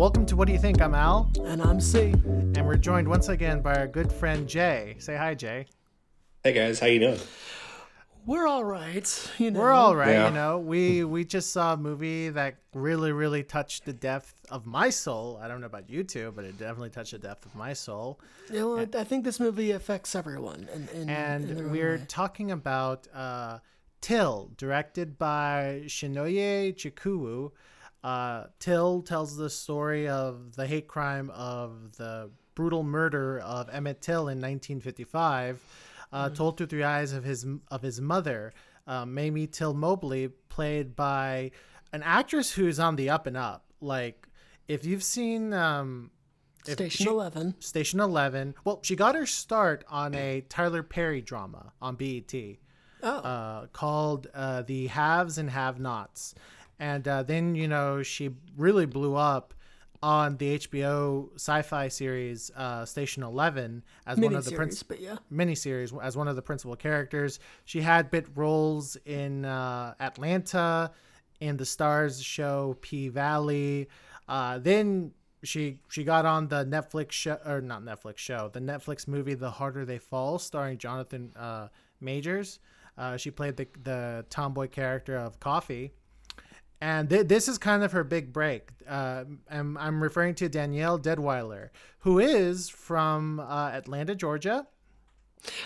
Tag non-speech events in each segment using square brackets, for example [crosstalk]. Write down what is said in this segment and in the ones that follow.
welcome to What Do You Think? I'm Al, And I'm C. and we're joined once again by our good friend Jay. Say hi, Jay. Hey guys, how you doing? We're all right. You know, We're all right, Yeah. you know. We we just saw a movie that really, really touched the depth of my soul. I don't know about you two, but it definitely touched the depth of my soul. You know, I, I think this movie affects everyone. In, in, in And own we're way. talking about uh, Till, directed by Chinonye Chukwu. Uh, Till tells the story of the hate crime of the brutal murder of Emmett Till in 1955, uh, told through the eyes of his of his mother, uh, Mamie Till Mobley, played by an actress who's on the up and up. Like, if you've seen um, if Station she- 11. Station 11. Well, she got her start on a Tyler Perry drama on BET Oh, uh, called uh, The Haves and Have Nots. And uh, then, you know, she really blew up on the HBO sci fi series uh, Station 11 as one of the but yeah. miniseries as one of the principal characters. She had bit roles in uh, Atlanta, in the Starz show P Valley. Uh, then she she got on the Netflix show or not Netflix show, the Netflix movie The Harder They Fall, starring Jonathan uh, Majors. Uh, she played the the tomboy character of Cuffee. And th- this is kind of her big break. Uh, I'm, I'm referring to Danielle Deadwyler, who is from uh, Atlanta, Georgia.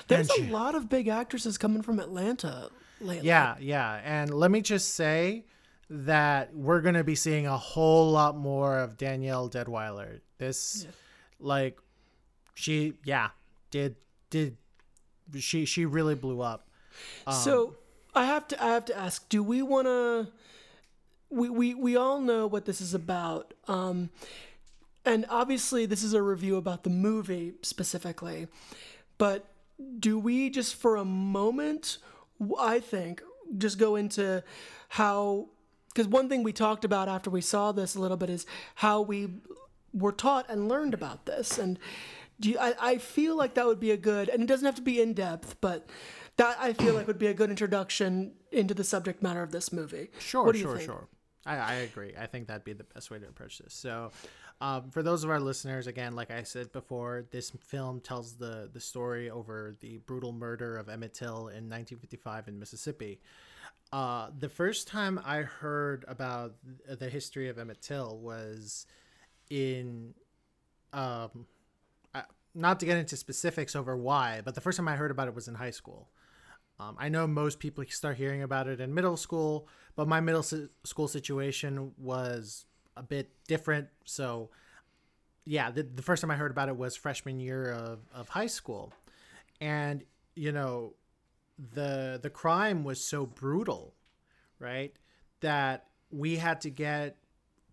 There's and a she- lot of big actresses coming from Atlanta lately. Yeah, yeah. And let me just say that we're going to be seeing a whole lot more of Danielle Deadwyler. This, like, she, yeah, did, did, she, she really blew up. Um, So I have to I have to ask, do we want to we, we we all know what this is about. Um and obviously this is a review about the movie specifically. But do we just for a moment I think just go into how because one thing we talked about after we saw this a little bit is how we were taught and learned about this and do you, I, I feel like that would be a good and it doesn't have to be in depth but that i feel like would be a good introduction into the subject matter of this movie Sure, What do you sure, think? sure. I, I agree. I think that'd be the best way to approach this. So, um, for those of our listeners, again, like I said before, this film tells the the story over the brutal murder of Emmett Till in 1955 in Mississippi. Uh, the first time I heard about the history of Emmett Till was in, um, not to get into specifics over why, but the first time I heard about it was in high school. Um, I know most people start hearing about it in middle school, but my middle si- school situation was a bit different. So, yeah, the, the first time I heard about it was freshman year of, of high school. And, you know, the the crime was so brutal, right? That we had to get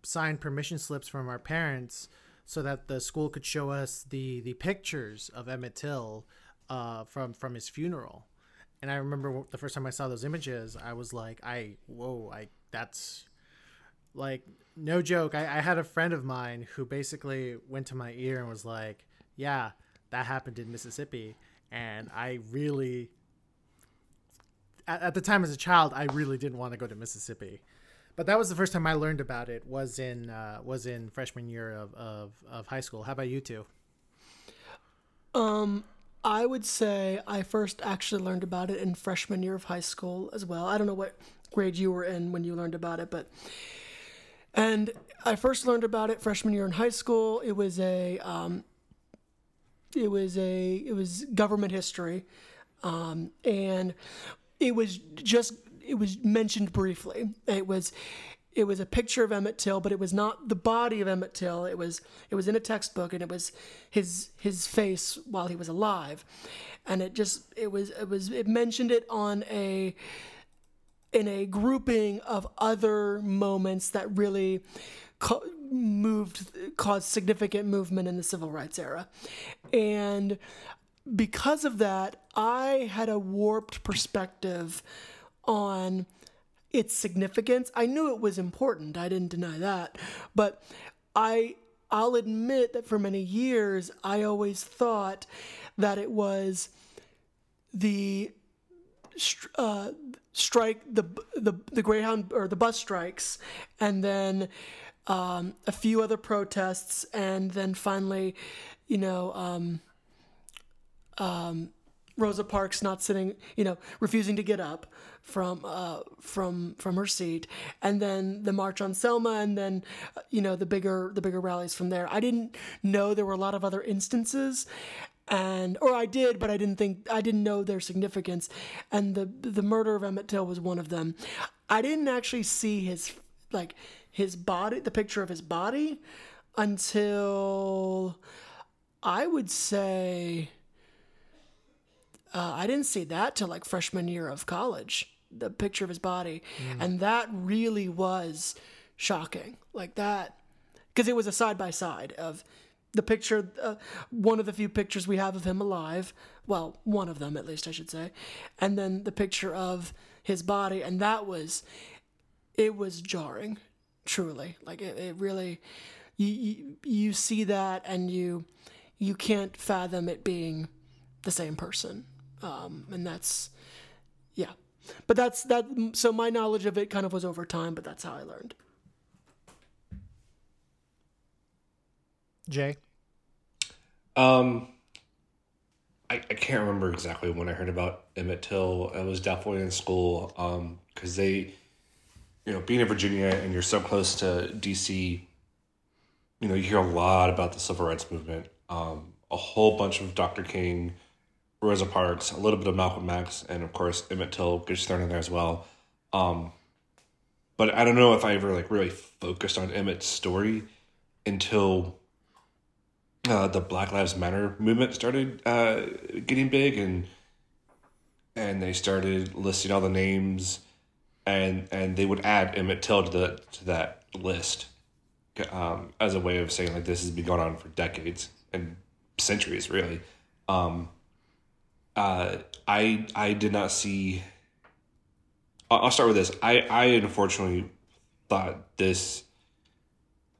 signed permission slips from our parents so that the school could show us the the pictures of Emmett Till uh, from from his funeral. And I remember the first time I saw those images, I was like, I whoa, I that's like no joke. I, I had a friend of mine who basically went to my ear and was like, Yeah, that happened in Mississippi. And I really at, at the time as a child, I really didn't want to go to Mississippi. But that was the first time I learned about it was in uh, was in freshman year of, of, of high school. How about you two? Um, I would say I first actually learned about it in freshman year of high school as well. I don't know what grade you were in when you learned about it, but and I first learned about it freshman year in high school. It was a um, it was a it was government history, um, and it was just it was mentioned briefly. It was it was a picture of Emmett Till, but it was not the body of Emmett Till. It was it was in a textbook, and it was his his face while he was alive, and it just it was it was it mentioned it on a in a grouping of other moments that really co- moved caused significant movement in the civil rights era and because of that i had a warped perspective on its significance. I knew it was important. I didn't deny that. But i i'll admit that for many years i always thought that it was the uh, strike the the the Greyhound or the bus strikes, and then um, a few other protests, and then finally, you know, um, um, Rosa Parks not sitting, you know, refusing to get up from uh, from from her seat, and then the march on Selma, and then you know the bigger the bigger rallies from there. I didn't know there were a lot of other instances, and or I did, but I didn't think I didn't know their significance, and the the murder of Emmett Till was one of them. I didn't actually see his like his body, the picture of his body, until I would say uh, I didn't see that till like freshman year of college. The picture of his body, and that really was shocking. Like that, because it was a side by side of the picture, uh, one of the few pictures we have of him alive. Well, one of them at least, I should say, and then the picture of his body, and that was, it was jarring, truly. Like it, it really, you, you you see that and you you can't fathom it being the same person um, and that's yeah but that's that so my knowledge of it kind of was over time but that's how i learned Jay. Um, I, I can't remember exactly when I heard about Emmett Till. I was definitely in school. Um, because they, you know, being in Virginia and you're so close to DC, you know, you hear a lot about the civil rights movement. Um, a whole bunch of Dr. King, Rosa Parks, a little bit of Malcolm X, and of course Emmett Till gets thrown in there as well. Um, but I don't know if I ever like really focused on Emmett's story until uh, the Black Lives Matter movement started uh, getting big, and and they started listing all the names, and and they would add Emmett Till to the to that list, um, as a way of saying like this has been going on for decades and centuries, really. Um, uh, I I did not see. I'll start with this. I I unfortunately thought this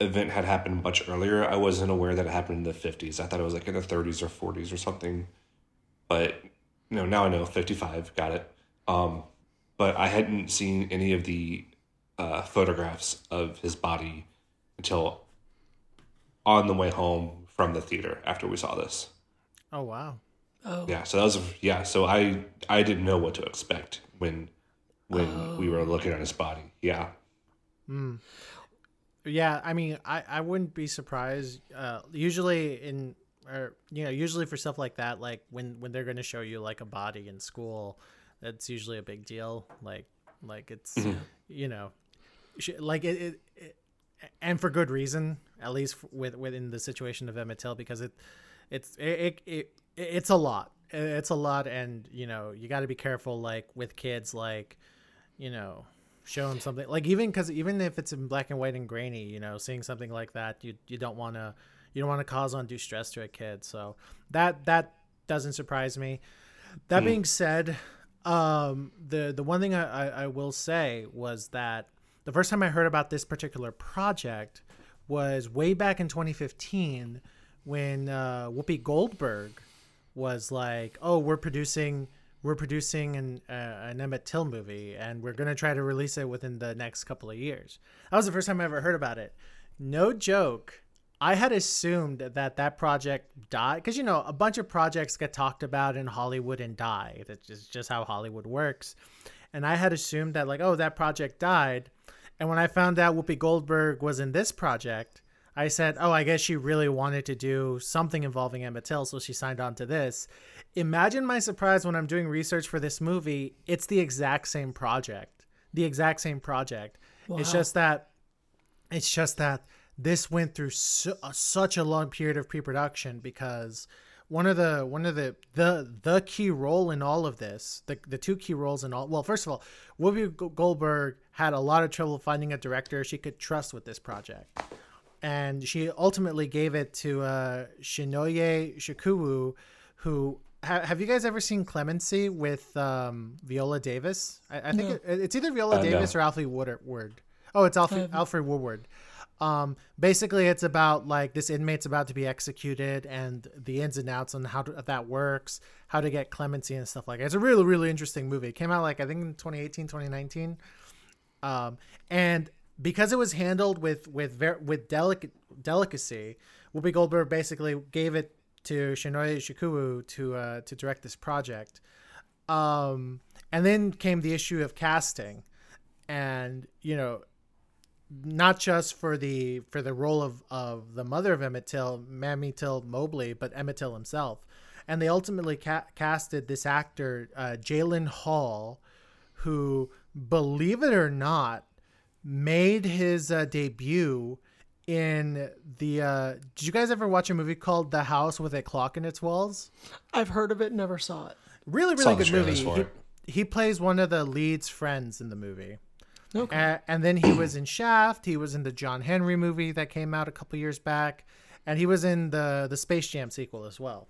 event had happened much earlier. I wasn't aware that it happened in the 50s. I thought it was like in the 30s or 40s or something. But you know, now I know 55, got it. Um, but I hadn't seen any of the uh, photographs of his body until on the way home from the theater after we saw this. Oh wow. Oh Yeah, so that was yeah, so I I didn't know what to expect when when we were looking at his body. Yeah. Yeah, I mean, I, I wouldn't be surprised. Uh, usually in or you know, usually for stuff like that, like when when they're going to show you like a body in school, that's usually a big deal. Like like it's you know, like it, it, it and for good reason. At least with within the situation of Emmett Till, because it it's it, it, it it's a lot. It's a lot, and you know you got to be careful. Like with kids, like you know show them something like even because even if it's in black and white and grainy you know seeing something like that you you don't want to you don't want to cause undue stress to a kid so that that doesn't surprise me that being said um the the one thing I, I i will say was that the first time i heard about this particular project was way back in 2015 when uh whoopi goldberg was like, "Oh, we're producing we're producing an uh, an Emmett Till movie, and we're gonna try to release it within the next couple of years." That was the first time I ever heard about it. No joke. I had assumed that that project died because you know a bunch of projects get talked about in Hollywood and die. That's just just how Hollywood works. And I had assumed that like, oh, that project died. And when I found out Whoopi Goldberg was in this project, I said, "Oh, I guess she really wanted to do something involving Emmett Till, so she signed on to this." Imagine my surprise when I'm doing research for this movie. It's the exact same project, the exact same project. It's just that, it's just that this went through su- uh, such a long period of pre-production because one of the one of the the the key role in all of this, the the two key roles in all. Well, first of all, Whoopi Go- Goldberg had a lot of trouble finding a director she could trust with this project and she ultimately gave it to uh, Chinonye Chukwu, who ha- have you guys ever seen Clemency with um, Viola Davis? I, I think No. it, it's either Viola Uh, no. Davis or Alfred Woodard. Oh, it's Alfred, haven't. Alfred Woodard. Um, basically, it's about like this inmate's about to be executed and the ins and outs on how to, that works, how to get clemency and stuff like that. It's a really, really interesting movie. It came out like I think in 2018, 2019. Um, and because it was handled with with with delic- delicacy, Whoopi Goldberg basically gave it to Chinonye Chukwu to uh, to direct this project. Um, and then came the issue of casting, and you know, not just for the for the role of of the mother of Emmett Till, Mamie Till Mobley, but Emmett Till himself. And they ultimately ca- casted this actor, uh, Jalen Hall, who, believe it or not, made his uh, debut in the. Uh, did you guys ever watch a movie called The House with a Clock in Its Walls? I've heard of it, never saw it. Really, really the good movie. He, he plays one of the lead's friends in the movie. Okay. Uh, and then he was in Shaft. He was in the John Henry movie that came out a couple years back, and he was in the the Space Jam sequel as well.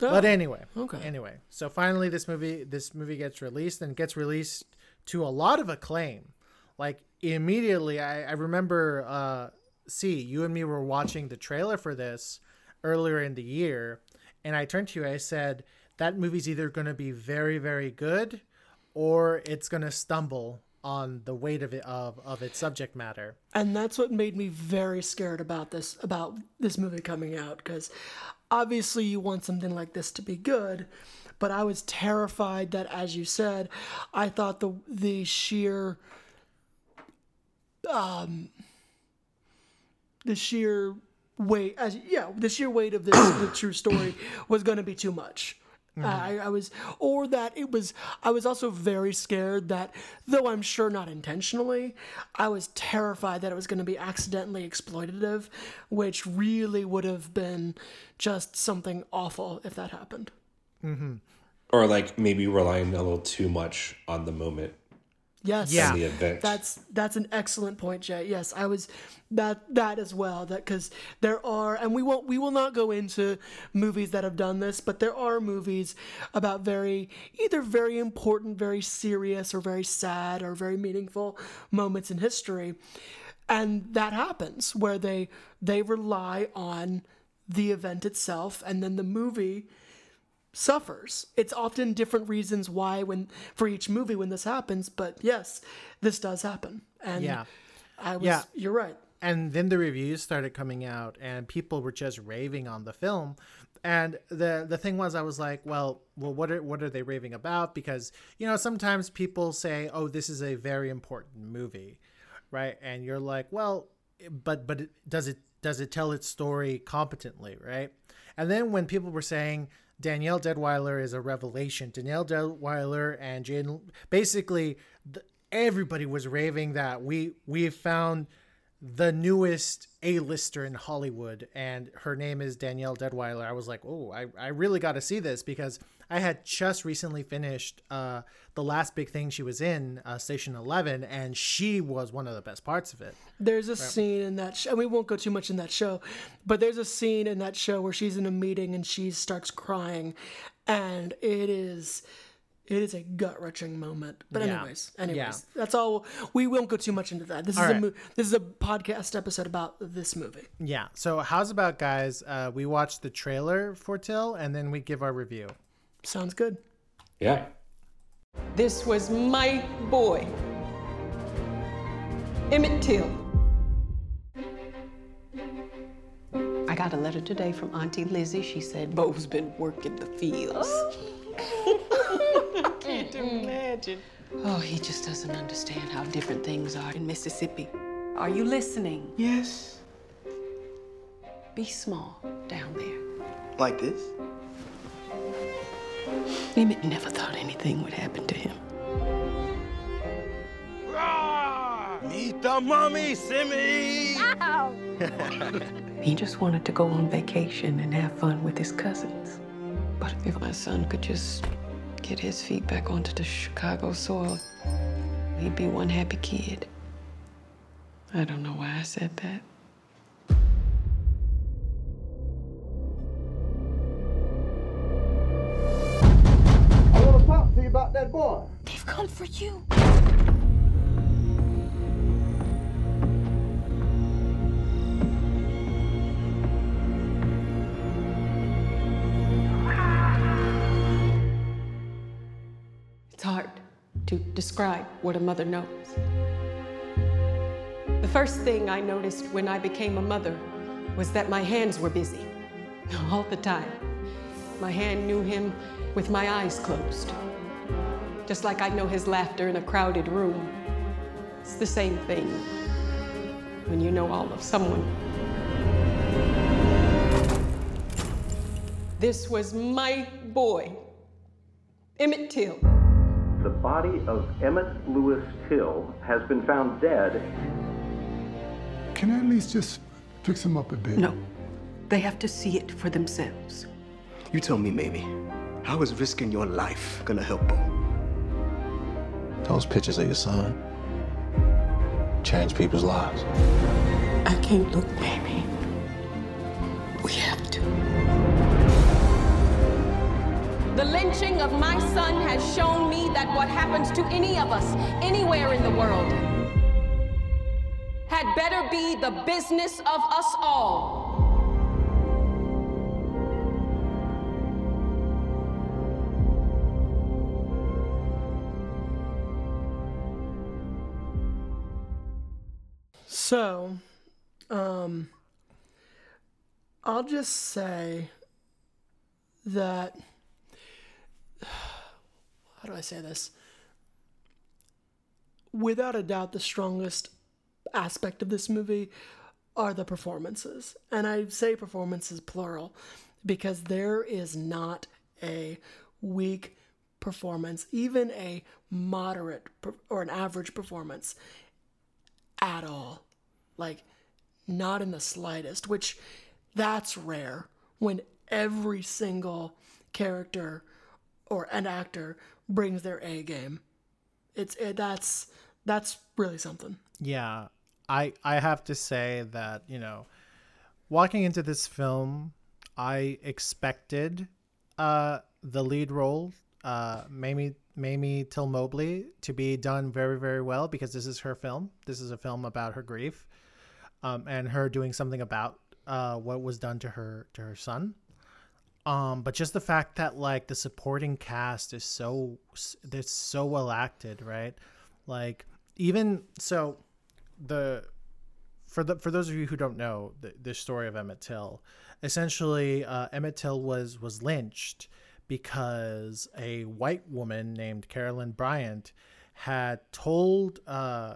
But Oh, anyway, okay. Anyway, so finally, this movie this movie gets released and gets released to a lot of acclaim. Like immediately, I, I remember. Uh, see, you and me were watching the trailer for this earlier in the year, and I turned to you. I said that movie's either going to be very very good, or it's going to stumble on the weight of it of, of its subject matter. and that's what made me very scared about this about this movie coming out because obviously you want something like this to be good but i was terrified that as you said i thought the the sheer um the sheer weight as yeah the sheer weight of this the true story was going to be too much. I, I was or that it was i was also very scared that though i'm sure not intentionally i was terrified that it was going to be accidentally exploitative which really would have been just something awful if that happened. Mm-hmm. Or like maybe relying a little too much on the moment yes Yeah. the event. That's that's an excellent point, Jay. Yes, I was that that as well. That because there are, and we won't we will not go into movies that have done this, but there are movies about very either very important, very serious, or very sad, or very meaningful moments in history, and that happens where they they rely on the event itself, and then the movie suffers. It's often different reasons why when for each movie when this happens, but yes, this does happen. And Yeah. I was Yeah. you're right. and then the reviews started coming out and people were just raving on the film and the the thing was i was like well well what are what are they raving about because you know sometimes people say oh this is a very important movie right and you're like well but but it, does it does it tell its story competently right and then when people were saying Danielle Deadwyler is a revelation. Danielle Deadwyler and Jane, basically, the, everybody was raving that we we found the newest A-lister in Hollywood, and her name is Danielle Deadwyler. I was like, oh, I, I really got to see this because I had just recently finished uh, the last big thing she was in, uh, Station Eleven, and she was one of the best parts of it. There's a scene in that show, and we won't go too much in that show, but there's a scene in that show where she's in a meeting and she starts crying, and it is. It is a gut wrenching moment. But Yeah. anyways, anyways, Yeah. that's all. We won't go too much into that. This is a right. mo- this is a podcast episode about this movie. Yeah. So how's about guys? Uh, we watch the trailer for Till, and then we give our review. Sounds good. yeah. This was my boy, Emmett Till. I got a letter today from Auntie Lizzie. She said Bo's been working the fields. I [laughs] can't imagine. Oh, he just doesn't understand how different things are in Mississippi. Are you listening? Yes. Be small down there. Like this? Emmett never thought anything would happen to him. Meet the mummy, Simmy! [laughs] He just wanted to go on vacation and have fun with his cousins. But if my son could just get his feet back onto the Chicago soil, he'd be one happy kid. I don't know why I said that. For you. It's hard to describe what a mother knows. The first thing I noticed when I became a mother was that my hands were busy. [laughs] All the time. My hand knew him with my eyes closed. Just like I know his laughter in a crowded room. It's the same thing when you know all of someone. This was my boy, Emmett Till. The body of Emmett Lewis Till has been found dead. Can I at least just fix him up a bit? No, they have to see it for themselves. You tell me, Mamie, how is risking your life gonna help them? Those pictures of your son change people's lives. I can't look, Mamie. We have to. The lynching of my son has shown me that what happens to any of us, anywhere in the world, had better be the business of us all. So, um, I'll just say that. [sighs] How do I say this? Without a doubt, the strongest aspect of this movie are the performances. And I say performances plural because there is not a weak performance, even a moderate per- or an average performance at all. Like, not in the slightest, which that's rare when every single character or an actor brings their A game. It's it, that's that's really something. Yeah, I I have to say that you know, walking into this film, I expected uh the lead role, uh Mamie Mamie Till Mobley, to be done very very well because this is her film. This is a film about her grief, um, and her doing something about uh what was done to her to her son. Um, but just the fact that like the supporting cast is so they're so well acted, right? Like even so, the for the for those of you who don't know the, the story of Emmett Till, essentially uh, Emmett Till was was lynched because a white woman named Carolyn Bryant had told uh,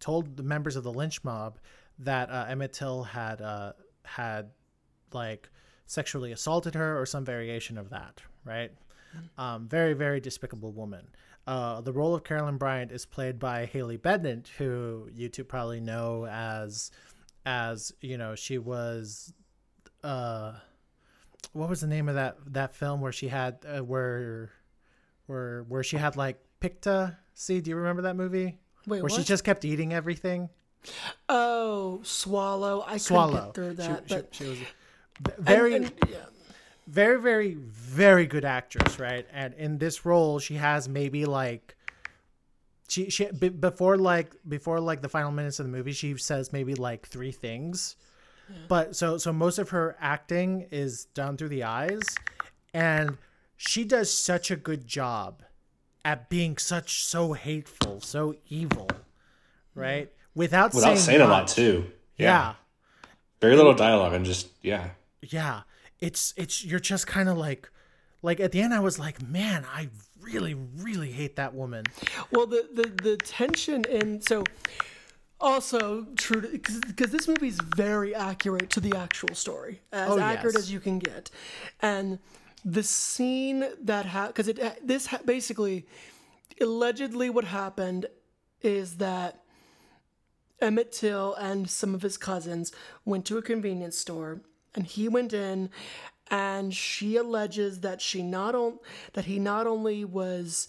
told the members of the lynch mob that uh, Emmett Till had uh, had like sexually assaulted her or some variation of that, right? Um, very, very despicable woman. Uh, the role of Carolyn Bryant is played by Haley Bennett, who you two probably know as, as you know, she was, uh, what was the name of that that film where she had uh, where, where where she had like Pica? See, do you remember that movie? Wait, where she just kept eating everything. Oh, swallow. I Swallow. through that, she- but she was very and- yeah. very very very good actress right and in this role she has maybe like she she b- before like before like the final minutes of the movie she says maybe like three things but so so most of her acting is done through the eyes and she does such a good job at being such so hateful so evil right without, Without saying a lot much. too. yeah Very little dialogue and just yeah. yeah it's it's you're just kind of like like at the end i was like man i really really hate that woman Well, the the the tension in so also true because this movie is very accurate to the actual story, as Oh, accurate yes. as you can get, and the scene that ha because it this ha- basically allegedly what happened is that Emmett Till and some of his cousins went to a convenience store and he went in and she alleges that she not on, that he not only was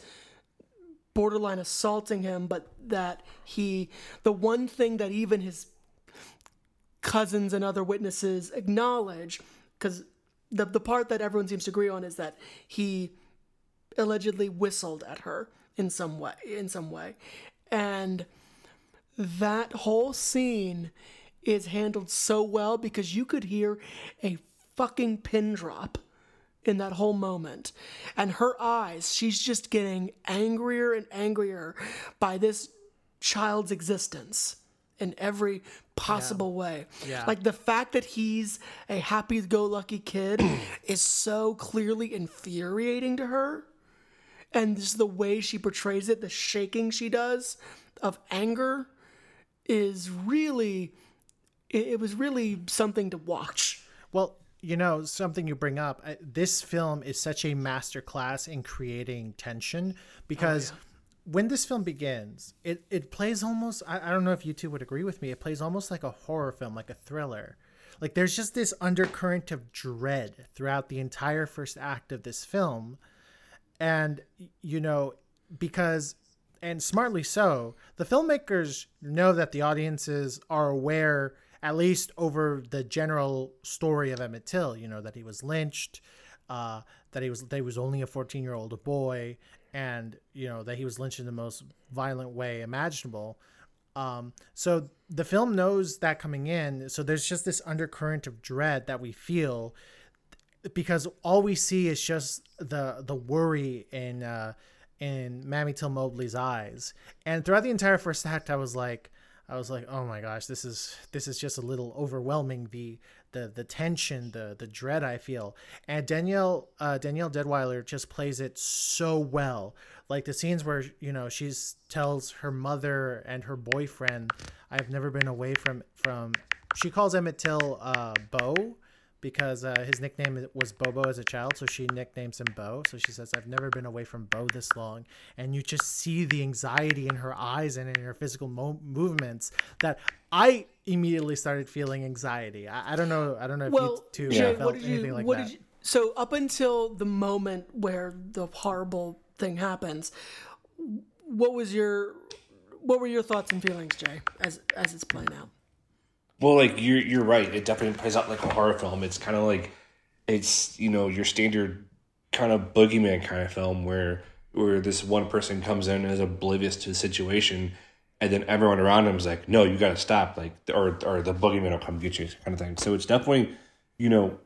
borderline assaulting him but that he the one thing that even his cousins and other witnesses acknowledge cuz the the part that everyone seems to agree on is that he allegedly whistled at her in some way in some way. And that whole scene is handled so well because you could hear a fucking pin drop in that whole moment. And her eyes, she's just getting angrier and angrier by this child's existence. in every possible way. Yeah. Like the fact that he's a happy go lucky kid [clears throat] is so clearly infuriating to her. And just the way she portrays it, the shaking she does of anger is really it, was really something to watch. Well, you know, something you bring up, uh, this film is such a masterclass in creating tension because when this film begins, it, it plays almost, I, I don't know if you two would agree with me, it plays almost like a horror film, like a thriller. Like there's just this undercurrent of dread throughout the entire first act of this film. And, you know, because, and smartly so, the filmmakers know that the audiences are aware, at least over the general story of Emmett Till, you know, that he was lynched, uh, that he was, that he was only a 14 year old boy, and, you know, that he was lynched in the most violent way imaginable. Um, so the film knows that coming in. So there's just this undercurrent of dread that we feel because all we see is just the the worry in uh, in Mamie Till Mobley's eyes. And throughout the entire first act, I was like, I was like, oh my gosh, this is this is just a little overwhelming. The the the tension, the the dread I feel. And Danielle uh, Danielle Deadwyler just plays it so well. Like the scenes where you know she's tells her mother and her boyfriend, "I've never been away from from." She calls Emmett Till uh, Bo because uh, his nickname was Bobo as a child, so she nicknames him Bo. So she says, "I've never been away from Bo this long," and you just see the anxiety in her eyes and in her physical mo- movements that I immediately started feeling anxiety. I, I don't know. I don't know if Well, you too Jay, felt anything like that. you? So up until the moment where the horrible thing happens, what was your? What were your thoughts and feelings, Jay, as as it's playing out? Well, like you're you're right. It definitely plays out like a horror film. It's kind of like it's you know your standard kind of boogeyman kind of film where where this one person comes in and is oblivious to the situation, and then everyone around him is like, "No, you got to stop!" Like or or the boogeyman will come get you, kind of thing. So it's definitely you know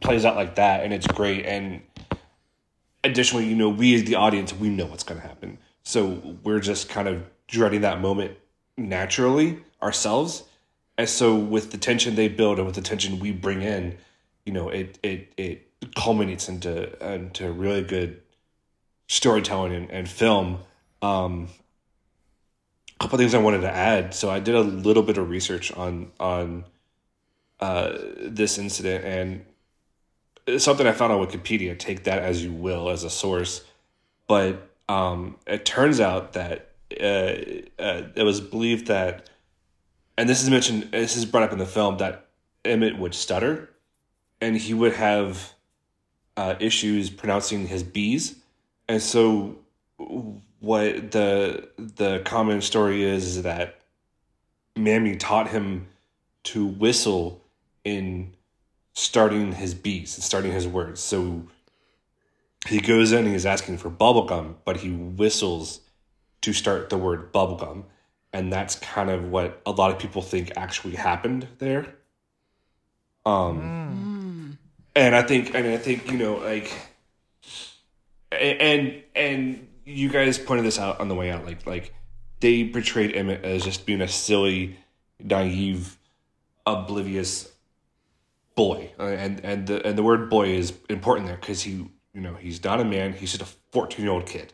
plays out like that, and it's great. And additionally, you know, we as the audience, we know what's going to happen, so we're just kind of dreading that moment naturally ourselves. And so with the tension they build and with the tension we bring in, you know, it it it culminates into into really good storytelling and, and film. Um, a couple things I wanted to add. So I did a little bit of research on on uh, this incident and something I found on Wikipedia. Take that as you will as a source, but um, it turns out that uh, uh, it was believed that and this is mentioned this is brought up in the film that Emmett would stutter and he would have uh, issues pronouncing his B's. And so what the the common story is, is that Mamie taught him to whistle in starting his B's and starting his words. So he goes in and he's asking for bubblegum, but he whistles to start the word bubblegum and that's kind of what a lot of people think actually happened there. Um, and I think, and I think you know, like, and and you guys pointed this out on the way out, like like they portrayed Emmett as just being a silly, naive, oblivious boy, Uh, and and the and the word boy is important there because he you know he's not a man, he's just a fourteen year old kid,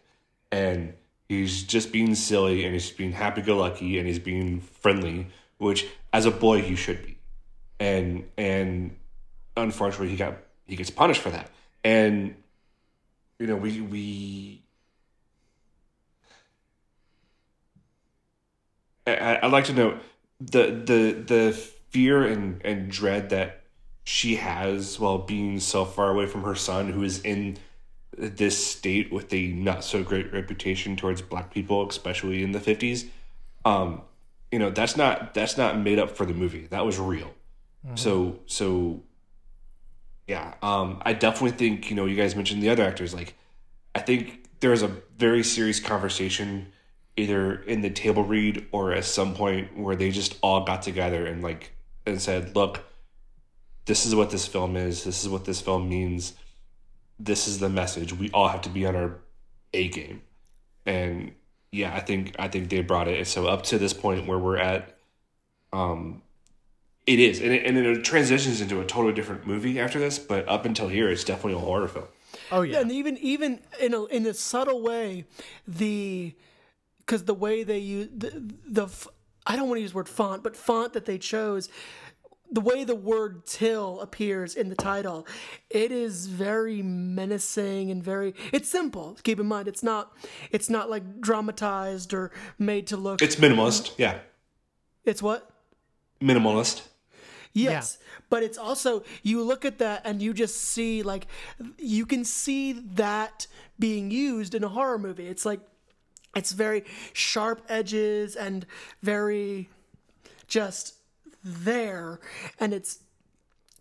and he's just being silly and he's being happy go lucky and he's being friendly, which as a boy he should be. And and unfortunately he got he gets punished for that. And you know, we we I, I'd like to know the the the fear and, and dread that she has while being so far away from her son who is in this state with a not so great reputation towards black people, especially in the fifties. Um, you know, that's not that's not made up for the movie. That was real. So so yeah, um, I definitely think, you know, you guys mentioned the other actors, like I think there was a very serious conversation either in the table read or at some point where they just all got together and like and said, Look, this is what this film is, this is what this film means this is the message. We all have to be on our A game. And yeah, I think I think they brought it. And So up to this point where we're at Um, it is, and it, and it transitions into a totally different movie after this. But up until here, it's definitely a horror film. Oh yeah. and even even in a in a subtle way, the because the way they use the the f- I don't want to use the word font, but font that they chose. The way the word "till" appears in the title, it is very menacing and very. It's simple. Keep in mind, it's not. It's not like dramatized or made to look. It's minimalist, yeah, It's what? minimalist. Yes. But it's also you look at that and you just see like you can see that being used in a horror movie. It's like it's very sharp edges and very just there. And it's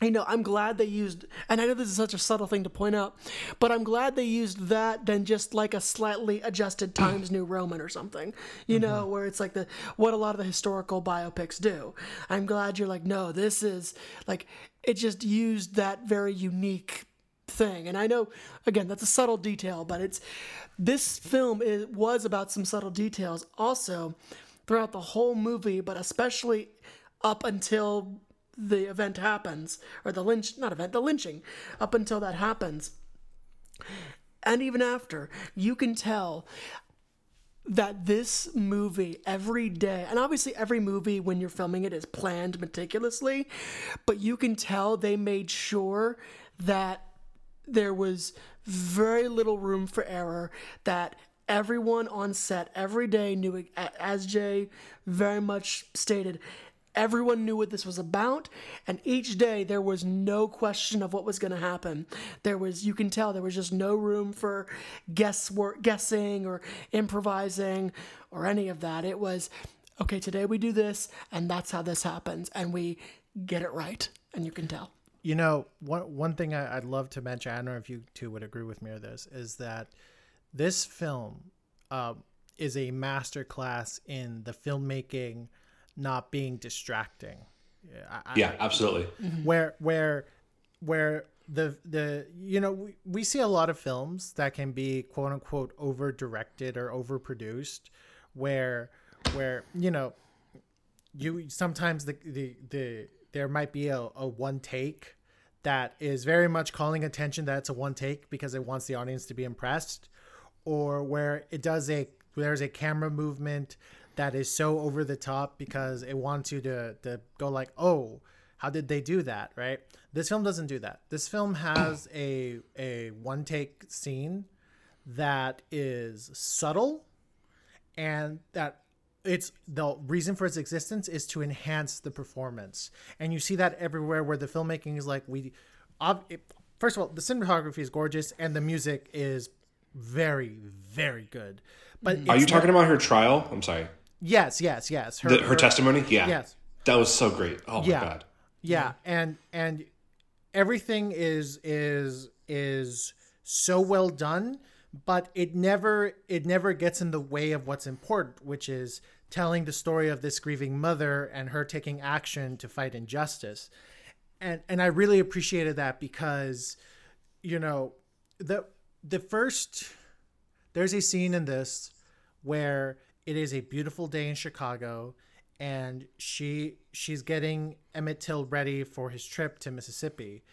you know, I'm glad they used, and I know this is such a subtle thing to point out, but I'm glad they used that than just like a slightly adjusted mm. Times New Roman or something, you know, mm-hmm. where it's like the what a lot of the historical biopics do. I'm glad you're like, no, this is like it just used that very unique thing, and I know again that's a subtle detail, but it's this film is, was about some subtle details also throughout the whole movie, but especially up until the event happens or the lynch not event the lynching up until that happens. And even after you can tell that this movie every day and obviously every movie when you're filming it is planned meticulously but you can tell they made sure that there was very little room for error that everyone on set every day knew as jay very much stated everyone knew what this was about and each day there was no question of what was going to happen. There was you can tell there was just no room for guesswork guessing or improvising or any of that. It was okay today we do this and that's how this happens and we get it right and you can tell. You know, one one thing I, I'd love to mention, I don't know if you two would agree with me or this, is that this film um, is a masterclass in the filmmaking not being distracting. I, I- Yeah, absolutely. Mm-hmm. where where where the the you know we, we see a lot of films that can be quote unquote over directed or overproduced where where you know you sometimes the the, the there might be a, a one take that is very much calling attention that it's a one take because it wants the audience to be impressed or where it does a there's a camera movement that is so over the top because it wants you to, to go like oh how did they do that right? This film doesn't do that. This film has a a one take scene that is subtle and that it's the reason for its existence is to enhance the performance. And you see that everywhere where the filmmaking is like we ob- it, first of all the cinematography is gorgeous and the music is very very good. But mm-hmm. Are you talking not- about her trial? I'm sorry. Yes yes yes The, her testimony? Yeah. yes That was so great. Oh my yeah god. yeah and and everything is is is so well done but it never it never gets in the way of what's important which is telling the story of this grieving mother and her taking action to fight injustice and and i really appreciated that because you know the the first there's a scene in this where it is a beautiful day in Chicago and she she's getting Emmett Till ready for his trip to Mississippi.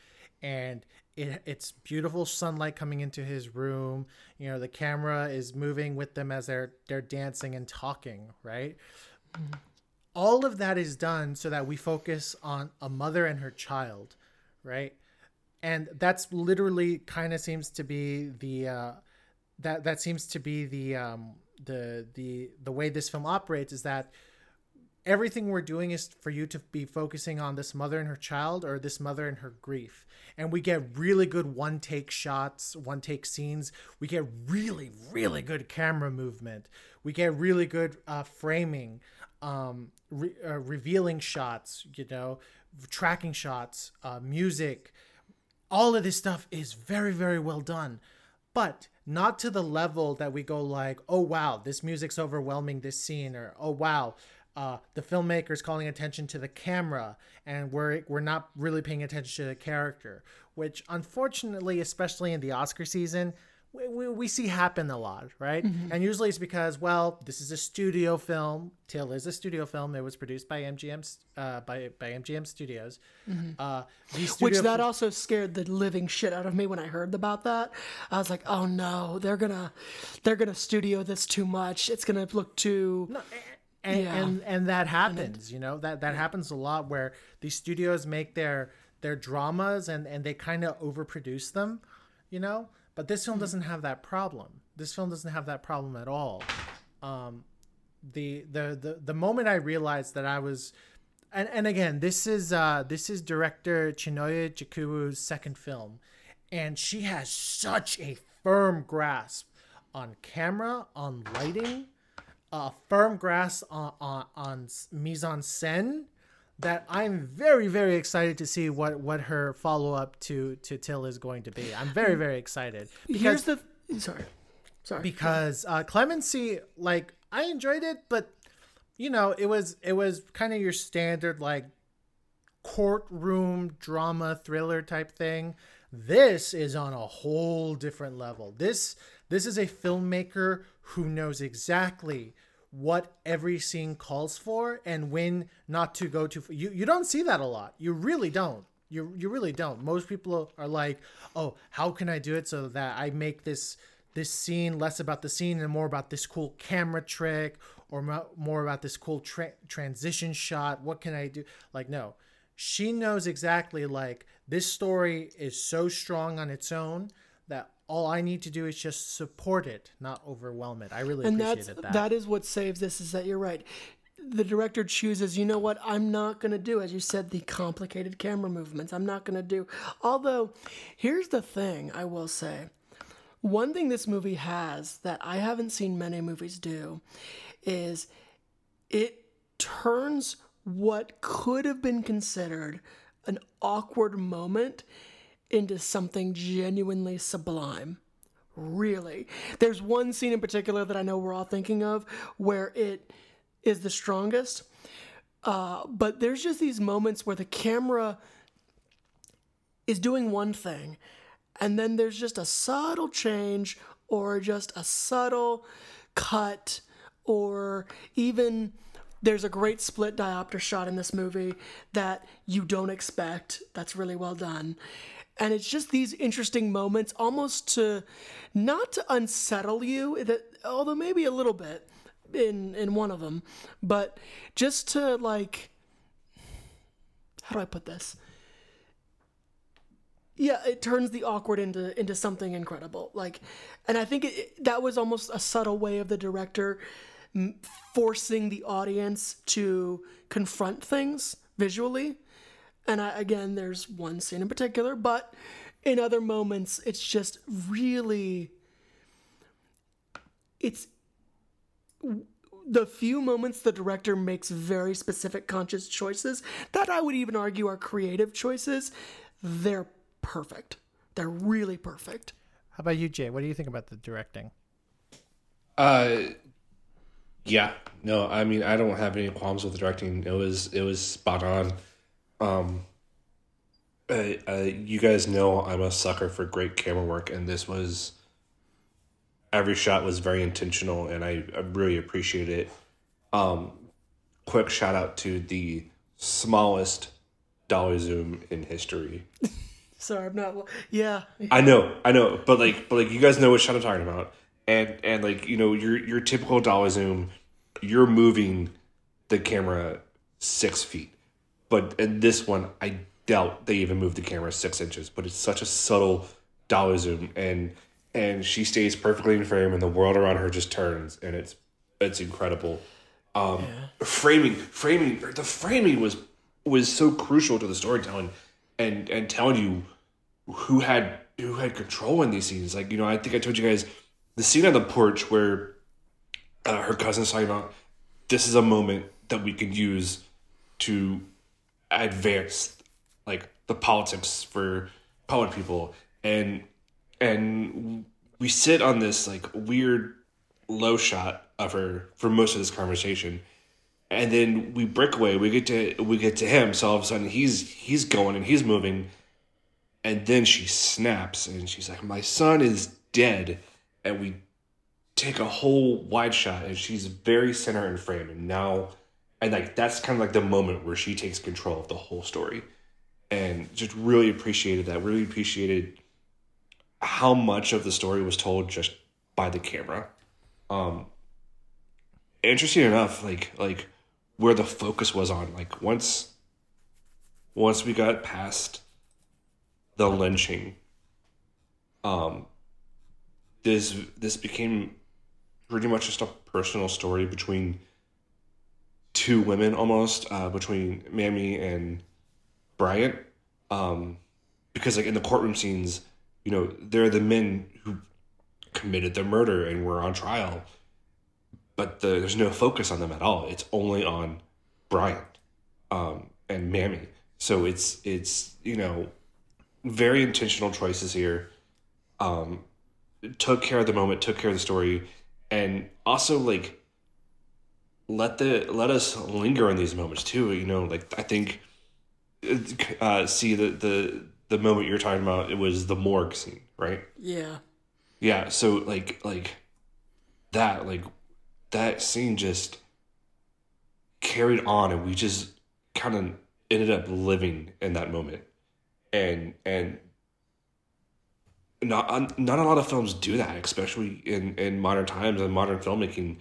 And it, it's beautiful sunlight coming into his room. You know the camera is moving with them as they're they're dancing and talking right? All of that is done so that we focus on a mother and her child right? And that's literally kind of seems to be the uh, that that seems to be the um, the the the way this film operates is that everything we're doing is for you to be focusing on this mother and her child or this mother and her grief. And we get really good one take shots one take scenes. We get really really good camera movement. We get really good uh, framing um, re- uh, revealing shots you know tracking shots uh, music. All of this stuff is very very well done but not to the level that we go like oh wow this music's overwhelming this scene or oh wow uh, the filmmaker's calling attention to the camera and we're we're not really paying attention to the character which unfortunately especially in the oscar season we, we, we see happen a lot, right? Mm-hmm. And usually it's because, well, this is a studio film. Till is a studio film. It was produced by MGM, uh, by by MGM Studios. Uh, Mm-hmm. Which studio that also scared the living shit out of me when I heard about that. I was like, "Oh no, they're gonna, they're gonna studio this too much. It's gonna look too." and, Yeah. and and that happens you know that that happens a lot where these studios make their their dramas and and they kind of overproduce them you know but this film doesn't have that problem. This film doesn't have that problem at all. Um the the the, the moment i realized that i was and, and again this is uh this is director Chinonye Chukwu's second film. And she has such a firm grasp on camera on lighting a firm grasp on, on, on mise en scène that I'm very very excited to see what what her follow up to to Till is going to be. I'm very very excited Here's because the sorry, sorry. because uh, Clemency like I enjoyed it, but you know it was it was kind of your standard like courtroom drama thriller type thing. This is on a whole different level. This this is a filmmaker who knows exactly what every scene calls for and when not to go too f- you you don't see that a lot. You really don't. You you really don't. Most people are like, "Oh, how can I do it so that I make this this scene less about the scene and more about this cool camera trick or mo- more about this cool tra- transition shot what can i do like no she knows exactly like this story is so strong on its own that all i need to do is just support it not overwhelm it. I really and that's appreciated that that is what saves this is that you're right. The director chooses you know what? I'm not going to do as you said the complicated camera movements. I'm not going to do. Although here's the thing i will say. One thing this movie has that i haven't seen many movies do is it turns what could have been considered an awkward moment into something genuinely sublime really. There's one scene in particular that I know we're all thinking of where it is the strongest. Uh, but there's just these moments where the camera is doing one thing, and then there's just a subtle change or just a subtle cut, or even there's a great split diopter shot in this movie that you don't expect. That's really well done. And it's just these interesting moments, almost to not to unsettle you, that although maybe a little bit in in one of them, but just to like, how do I put this? Yeah, it turns the awkward into into something incredible. Like, and I think it, that was almost a subtle way of the director forcing the audience to confront things visually. And I, again, there's one scene in particular, but in other moments, it's just really. It's the few moments the director makes very specific conscious choices that I would even argue are creative choices. They're perfect. They're really perfect. how about you jay what do you think about the directing Uh, yeah, no, I mean I don't have any qualms with the directing. It was it was spot on. Um, uh, uh, you guys know I'm a sucker for great camera work, and this was every shot was very intentional, and I, I really appreciate it. Um, quick shout out to the smallest dolly zoom in history. [laughs] Sorry, I'm not. Yeah, I know, I know, but like, but like, you guys know what shot I'm talking about, and and like, you know, your your typical dolly zoom, you're moving the camera six feet, but in this one, I doubt they even moved the camera six inches. But it's such a subtle dolly zoom, and and she stays perfectly in frame, and the world around her just turns, and it's it's incredible. Um, framing, framing, the framing was was so crucial to the storytelling, and and telling you who had who had control in these scenes. Like you know, I think I told you guys the scene on the porch where uh, her cousin's talking about this is a moment that we could use to advance like the politics for colored people. And and we sit on this like weird low shot of her for most of this conversation. And then we break away. We get to we get to him. So all of a sudden he's he's going and he's moving. And then she snaps and she's like my son is dead, and we take a whole wide shot, and she's very center in frame, and now, and like that's kind of like the moment where she takes control of the whole story, and just really appreciated that. Really appreciated how much of the story was told just by the camera. Um, interesting enough, like like where the focus was on, like once once we got past the lynching, um, this this became pretty much just a personal story between two women almost uh, between Mamie and Bryant, um, because like in the courtroom scenes, you know, they're the men who committed the murder and were on trial, but the, there's no focus on them at all. It's only on Bryant um, and Mamie. So it's it's you know very intentional choices here. Um, took care of the moment, took care of the story, and also like let the let us linger in these moments too. You know, like I think uh, see the the the moment you're talking about it was the morgue scene, right? Yeah. Yeah. So like like that like that scene just carried on, and we just kind of ended up living in that moment, and and not not a lot of films do that, especially in in modern times and modern filmmaking.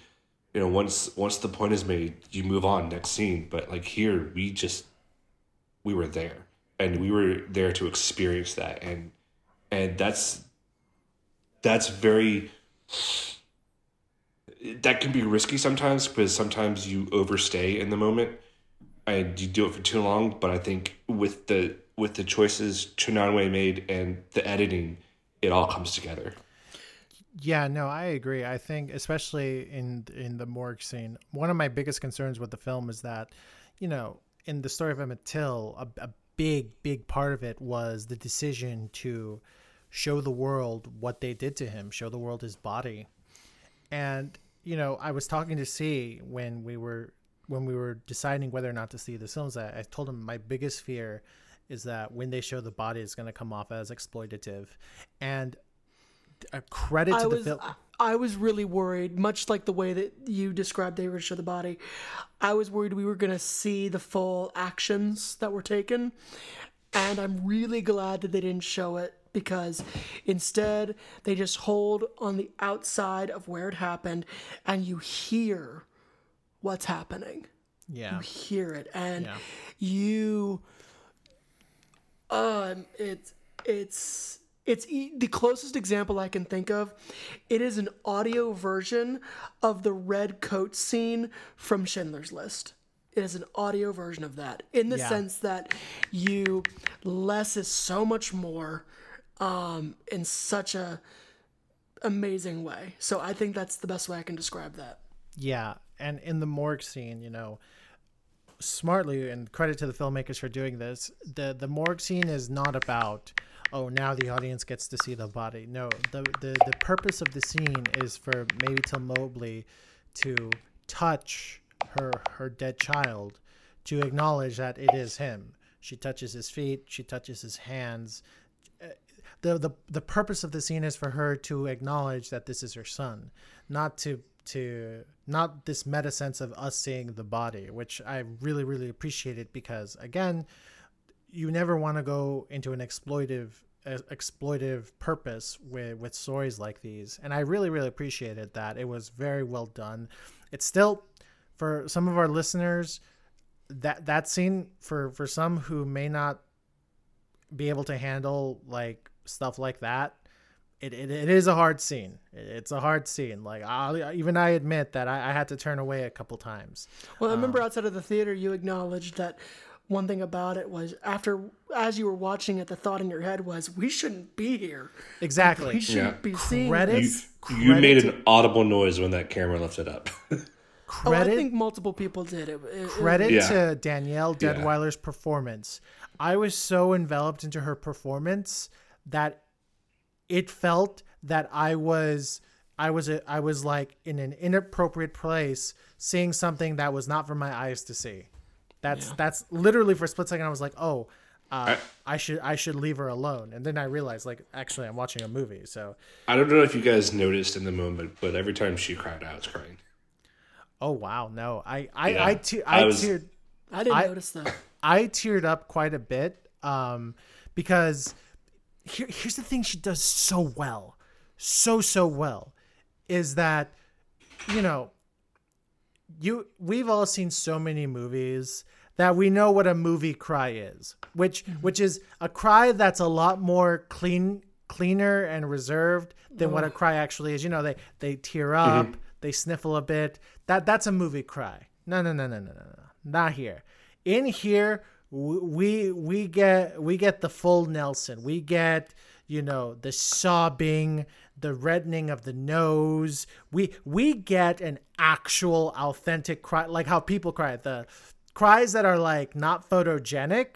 You know, once once the point is made, you move on next scene. But like here, we just we were there, and we were there to experience that, and and that's that's very that can be risky sometimes because sometimes you overstay in the moment and you do it for too long. But I think with the with the choices Chinonye made and the editing, it all comes together. Yeah, no, I agree. I think especially in in the morgue scene, one of my biggest concerns with the film is that, you know, in the story of Emmett Till, a, a big big part of it was the decision to show the world what they did to him, show the world his body. And you know, I was talking to C when we were when we were deciding whether or not to see the films. I, I told him my biggest fear is that when they show the body, it's going to come off as exploitative. And a credit I to the was film. I was really worried, much like the way that you described to show the body. I was worried we were going to see the full actions that were taken, and I'm really glad that they didn't show it because instead they just hold on the outside of where it happened, and you hear what's happening. Yeah. You hear it, and Yeah. you um it's it's it's e- the closest example I can think of. It is an audio version of the red coat scene from Schindler's List. It is an audio version of that in the Yeah. sense that you less is so much more um in such a amazing way. So I think that's the best way I can describe that. Yeah, and in the morgue scene, you know, smartly and credit to the filmmakers for doing this. The the morgue scene is not about oh now the audience gets to see the body. No, the the the purpose of the scene is for Mamie Till Mobley to touch her her dead child to acknowledge that it is him. She touches his feet, she touches his hands. The, the the purpose of the scene is for her to acknowledge that this is her son, not to to not this meta sense of us seeing the body, which I really really appreciated because again, you never want to go into an exploitive uh, exploitive purpose with with stories like these, and I really really appreciated that. It was very well done. It's still for some of our listeners that that scene for for some who may not be able to handle like stuff like that it, it, it is a hard scene it's a hard scene like I'll, even i admit that I, I had to turn away a couple times Well, I remember outside of the theater, you acknowledged that one thing about it was after, as you were watching it, the thought in your head was, "We shouldn't be here. exactly We shouldn't be seeing Credit- this." You, you made an audible noise when that camera lifted up. [laughs] Oh, I credit think multiple people did it. it- it- credit Yeah. to Danielle Yeah. Deadwyler's performance. I was so enveloped into her performance that it felt that I was I was a, I was like in an inappropriate place seeing something that was not for my eyes to see. That's that's literally for a split second I was like, "Oh, uh, I, I should I should leave her alone. And then I realized like actually I'm watching a movie. So I don't know if you guys noticed in the moment, but every time she cried, I was crying. Oh wow, no, I I Yeah. I, te- I, I was- teared I didn't I- notice that. I teared up quite a bit um, because here, here's the thing she does so well, so so well, is that you know you we've all seen so many movies that we know what a movie cry is, which mm-hmm. which is a cry that's a lot more clean cleaner and reserved than what a oh. cry actually is. You know, they they tear mm-hmm. up, they sniffle a bit. That that's a movie cry. No, no, no, no, no, no, no. Not here. In here, we we get we get the full Nelson. We get you know the sobbing, the reddening of the nose. We we get an actual authentic cry, like how people cry. The cries that are like not photogenic,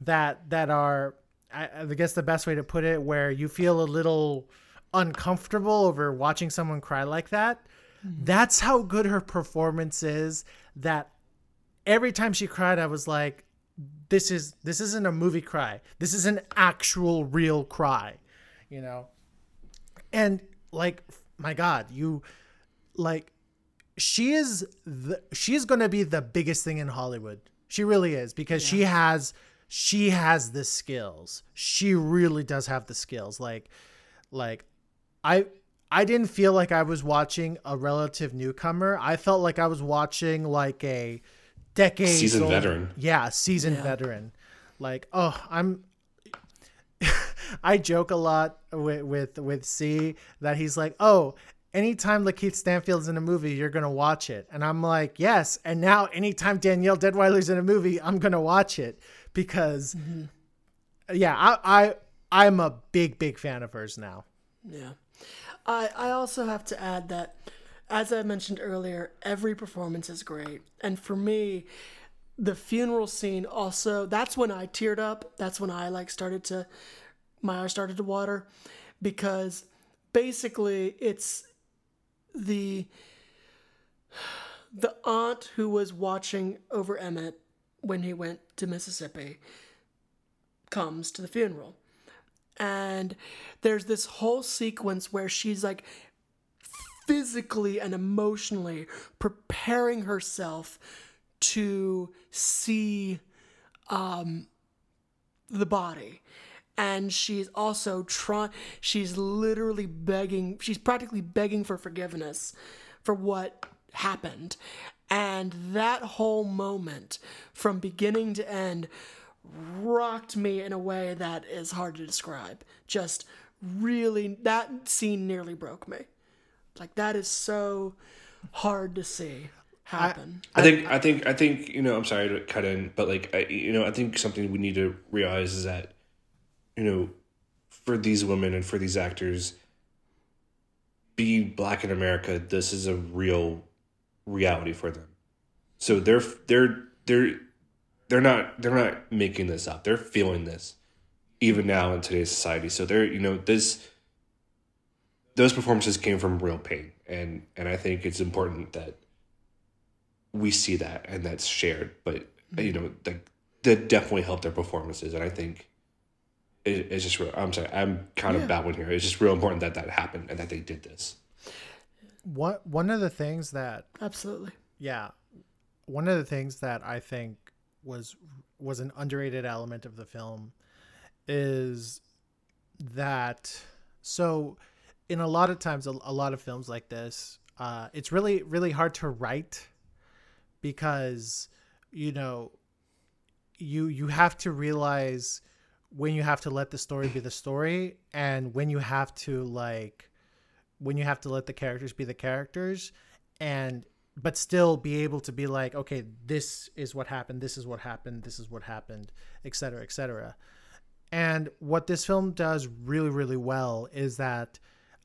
that that are I, I guess the best way to put it, where you feel a little uncomfortable over watching someone cry like that. Hmm. That's how good her performance is. That every time she cried, I was like, "This is this isn't a movie cry. This is an actual real cry," you know. And like, my God, you like she is the she is going to be the biggest thing in Hollywood. She really is because she has she has the skills. She really does have the skills. Like like I I didn't feel like I was watching a relative newcomer. I felt like I was watching like a decade Seasoned veteran. Yeah, seasoned veteran. Like, oh, I'm I joke a lot with with with C that he's like, "Oh, anytime Lakeith Stanfield's in a movie, you're gonna watch it," and I'm like, "Yes." And now, anytime Danielle Deadwyler's in a movie, I'm gonna watch it because, mm-hmm. yeah, I I I'm a big big fan of hers now. Yeah. I I also have to add that as I mentioned earlier, every performance is great. And for me, the funeral scene also that's when I teared up. That's when I like started to my eyes started to water because basically it's the the aunt who was watching over Emmett when he went to Mississippi comes to the funeral. And there's this whole sequence where she's like physically and emotionally preparing herself to see um, the body. And she's also trying, she's literally begging, she's practically begging for forgiveness for what happened. And that whole moment, from beginning to end, rocked me in a way that is hard to describe. Just really, that scene nearly broke me. Like, that is so hard to see happen. I think I think I think you know I'm sorry to cut in, but like I, you know I think something we need to realize is that you know for these women and for these actors being black in America, this is a real reality for them. So they're they're they're they're not they're not making this up. They're feeling this even now in today's society. So they're you know this those performances came from real pain and and I think it's important that we see that and that's shared. But you know, like that definitely helped their performances, and I think it, it's just. Real, I'm sorry, I'm kind of babbling here. It's just real important that that happened and that they did this. One one of the things that Absolutely. yeah one of the things that i think was was an underrated element of the film is that so in a lot of times a, a lot of films like this uh it's really really hard to write because you know you you have to realize when you have to let the story be the story and when you have to like when you have to let the characters be the characters and but still be able to be like okay this is what happened this is what happened this is what happened etc etc and what this film does really really well is that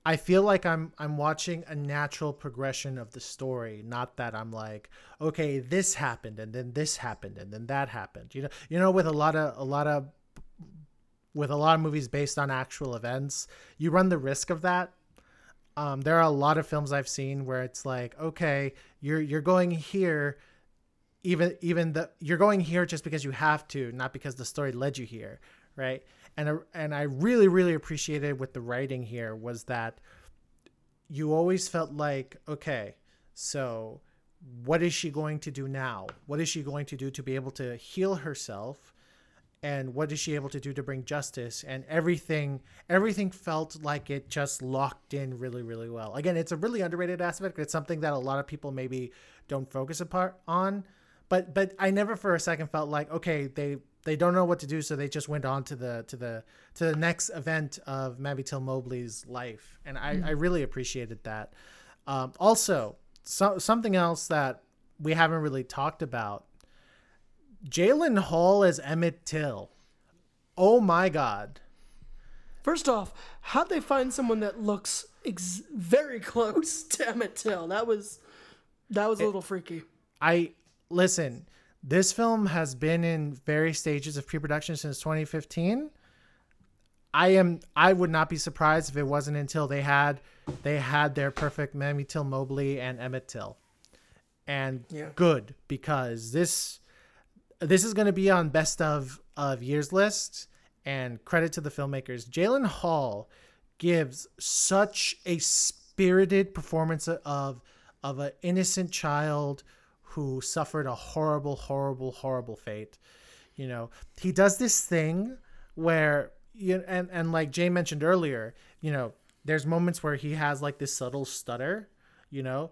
i feel like i'm i'm watching a natural progression of the story not that i'm like okay this happened and then this happened and then that happened you know you know with a lot of a lot of with a lot of movies based on actual events you run the risk of that um, there are a lot of films I've seen where it's like, okay, you're you're going here, even even the you're going here just because you have to, not because the story led you here, right? And I- and I really really appreciated with the writing here was that you always felt like okay, so what is she going to do now? What is she going to do to be able to heal herself? And what is she able to do to bring justice? And everything everything felt like it just locked in really, really well. Again, it's a really underrated aspect. It's something that a lot of people maybe don't focus apart on. But but I never for a second felt like, okay, they they don't know what to do, so they just went on to the to the to the next event of Mamie Till Mobley's life. And I, I really appreciated that. Um, also, so, something else that we haven't really talked about Jalen Hall as Emmett Till. Oh my God. First off, how'd they find someone that looks ex- very close to Emmett Till? That was that was a little freaky. I listen, this film has been in various stages of pre-production since 2015. I am I would not be surprised if it wasn't until they had they had their perfect Mamie Till Mobley and Emmett Till. And Yeah. good because this this is going to be on best of of years list and credit to the filmmakers. Jalen Hall gives such a spirited performance of of an innocent child who suffered a horrible horrible horrible fate. You know, he does this thing where you and and like Jay mentioned earlier, you know, there's moments where he has like this subtle stutter, you know,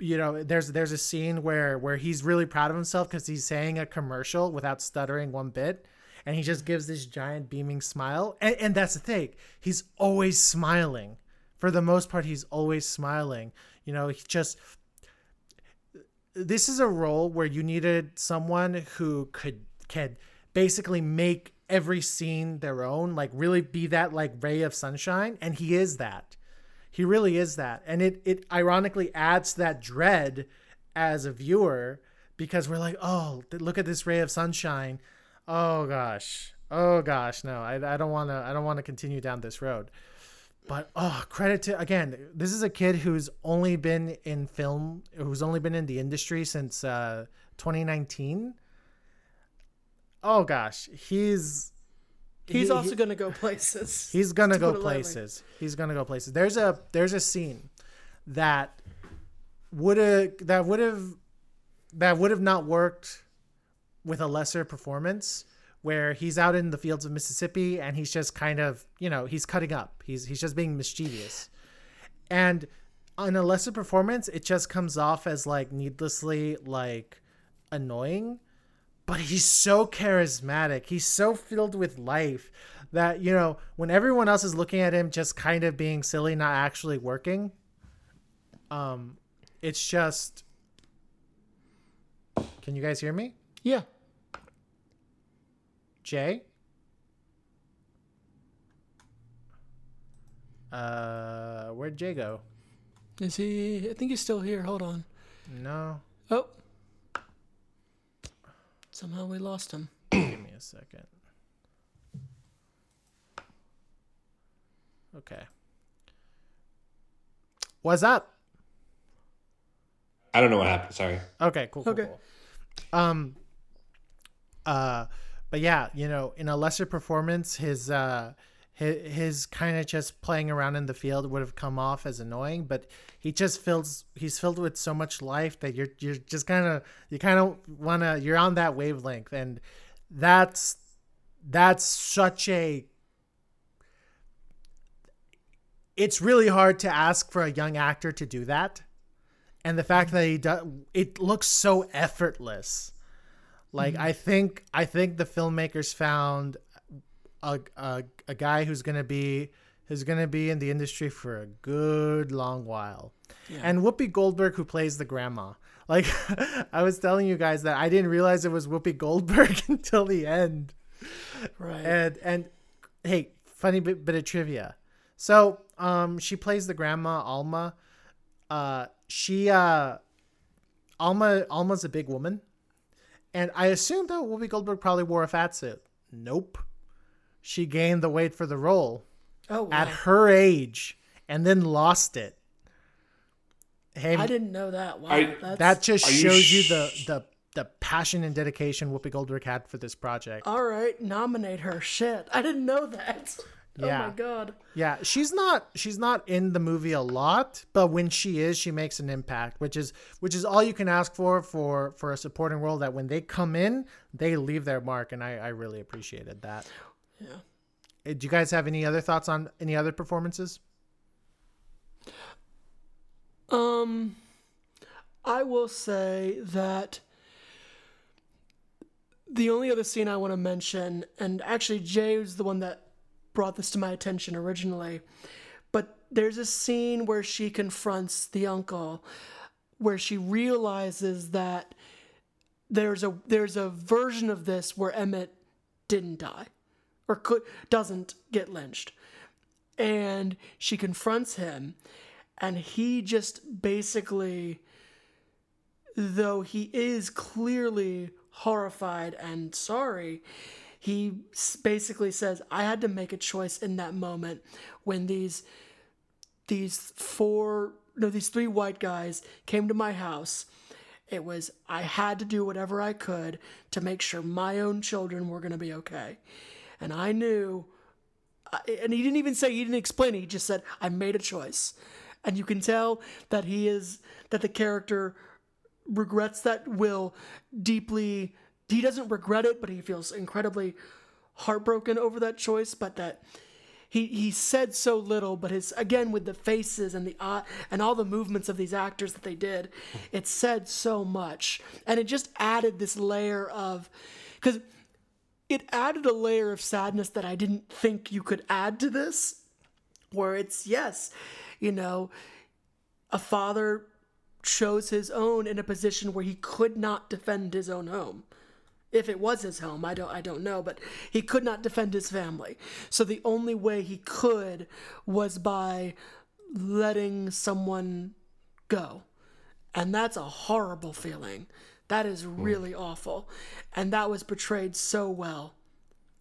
you know there's there's a scene where where he's really proud of himself because he's saying a commercial without stuttering one bit and he just gives this giant beaming smile and, and that's the thing. He's always smiling. For the most part he's always smiling. You know he just this is a role where you needed someone who could could basically make every scene their own like really be that like ray of sunshine and he is that. He really is that. And it it ironically adds that dread as a viewer because we're like oh look at this ray of sunshine. Oh gosh. Oh gosh. No i, I don't want to i don't want to continue down this road but oh credit to again this is a kid who's only been in film who's only been in the industry since uh 2019 oh gosh he's He's he- also he- gonna go places. [laughs] He's gonna to go places. He's gonna go places. There's a there's a scene that would have that would have that would have not worked with a lesser performance where he's out in the fields of Mississippi and he's just kind of you know he's cutting up. He's he's just being mischievous, and on a lesser performance, it just comes off as like needlessly like annoying but he's so charismatic. He's so filled with life that, you know, when everyone else is looking at him just kind of being silly, not actually working, um, it's just. Can you guys hear me? Yeah. Jay? Uh, where'd Jay go? Is he? I think he's still here. Hold on. No. Oh. Somehow we lost him. [clears throat] Give me a second. Okay. What's up? I don't know what happened. Sorry. Okay, cool, cool, Okay. cool. Um uh but yeah, you know, in a lesser performance, his uh his, his kind of just playing around in the field would have come off as annoying, but he just fills he's filled with so much life that you're you're just kind of you kind of want to you're on that wavelength. And that's that's such a it's really hard to ask for a young actor to do that. And the fact that he does it looks so effortless like i think i think the filmmakers found a, a, a guy who's gonna be who's gonna be in the industry for a good long while. And whoopi goldberg who plays the grandma. Like [laughs] i was telling you guys that i didn't realize it was whoopi goldberg [laughs] until the end. Right. and and hey funny bit, bit of trivia. So um she plays the grandma alma. Uh she uh alma alma's a big woman and i assumed that whoopi goldberg probably wore a fat suit nope she gained the weight for the role oh, wow. at her age and then lost it hey I didn't know that. Wow. I- that's, that just Are you shows you the the the passion and dedication Whoopi Goldberg had for this project. All right, nominate her. Shit, I didn't know that. [laughs] Oh Yeah. my god. Yeah, she's not she's not in the movie a lot, but when she is, she makes an impact, which is which is all you can ask for for for a supporting role. That when they come in, they leave their mark, and I I really appreciated that. Yeah. Uh, Do you guys have any other thoughts on any other performances? Um, I will say that the only other scene I want to mention, and actually Jay was the one that brought this to my attention originally, but there's a scene where she confronts the uncle, where she realizes that there's a there's a version of this where Emmett didn't die, or could doesn't get lynched, and she confronts him and he just basically though he is clearly horrified and sorry he basically says i had to make a choice in that moment when these these four no these three white guys came to my house. It was i had to do whatever i could to make sure my own children were going to be okay. And i knew and he didn't even say he didn't explain he just said i made a choice. And you can tell that he is that the character regrets that will deeply he doesn't regret it but he feels incredibly heartbroken over that choice but that he he said so little but his again with the faces and the eye and all the movements of these actors that they did it said so much and it just added this layer of because it added a layer of sadness that I didn't think you could add to this. Where it's, yes, you know, a father chose his own in a position where he could not defend his own home. If it was his home, I don't I don't know, but he could not defend his family. So the only way he could was by letting someone go. And that's a horrible feeling. That is really awful. And that was portrayed so well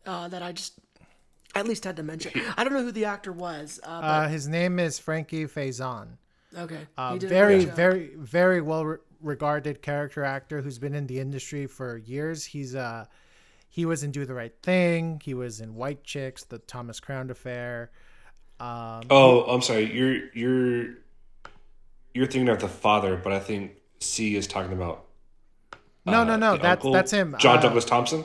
uh, that I just at least had to mention. [laughs] I don't know who the actor was. Uh, Uh, his name is Frankie Faison. okay. Uh, he did a very, very, very well regarded character actor who's been in the industry for years. He's uh, he was in Do the Right Thing. He was in White Chicks, the Thomas Crown Affair. Um, Oh, I'm sorry. You're you're you're thinking of the father, but I think C is talking about. no, uh, no, no. the That's uncle, that's him. John Uh, Douglas Thompson.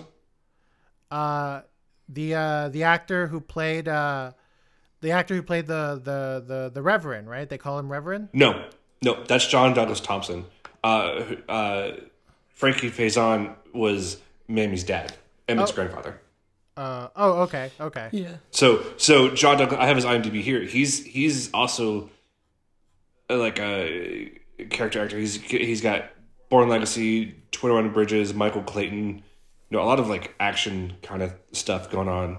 Uh, the uh, the actor who played uh, the actor who played the the the the Reverend, right? They call him Reverend. No, no, that's John Douglas Thompson. Uh, uh, Frankie Faison was Mamie's dad, Emmett's Oh. grandfather. Uh, oh, okay, okay. Yeah. So, so John Douglas, I have his IMDb here. He's he's also uh, like a character actor. He's he's got Bourne Legacy, Twenty One Bridges, Michael Clayton. You know, a lot of like action kind of stuff going on.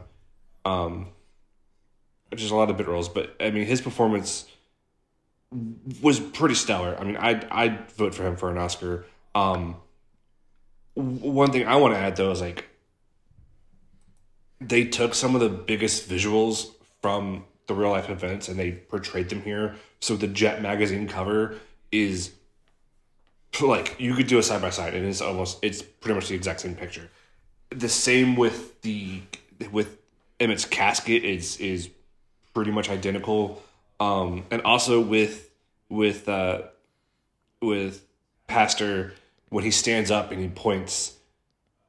Um, just a lot of bit roles, but I mean, his performance was pretty stellar. I mean, I'd I'd vote for him for an Oscar. Um, one thing I want to add though is like they took some of the biggest visuals from the real life events and they portrayed them here. So the Jet magazine cover is like you could do a side by side and it's almost it's pretty much the exact same picture. The same with the with Emmett's casket is is pretty much identical. Um and also with with uh with Pastor when he stands up and he points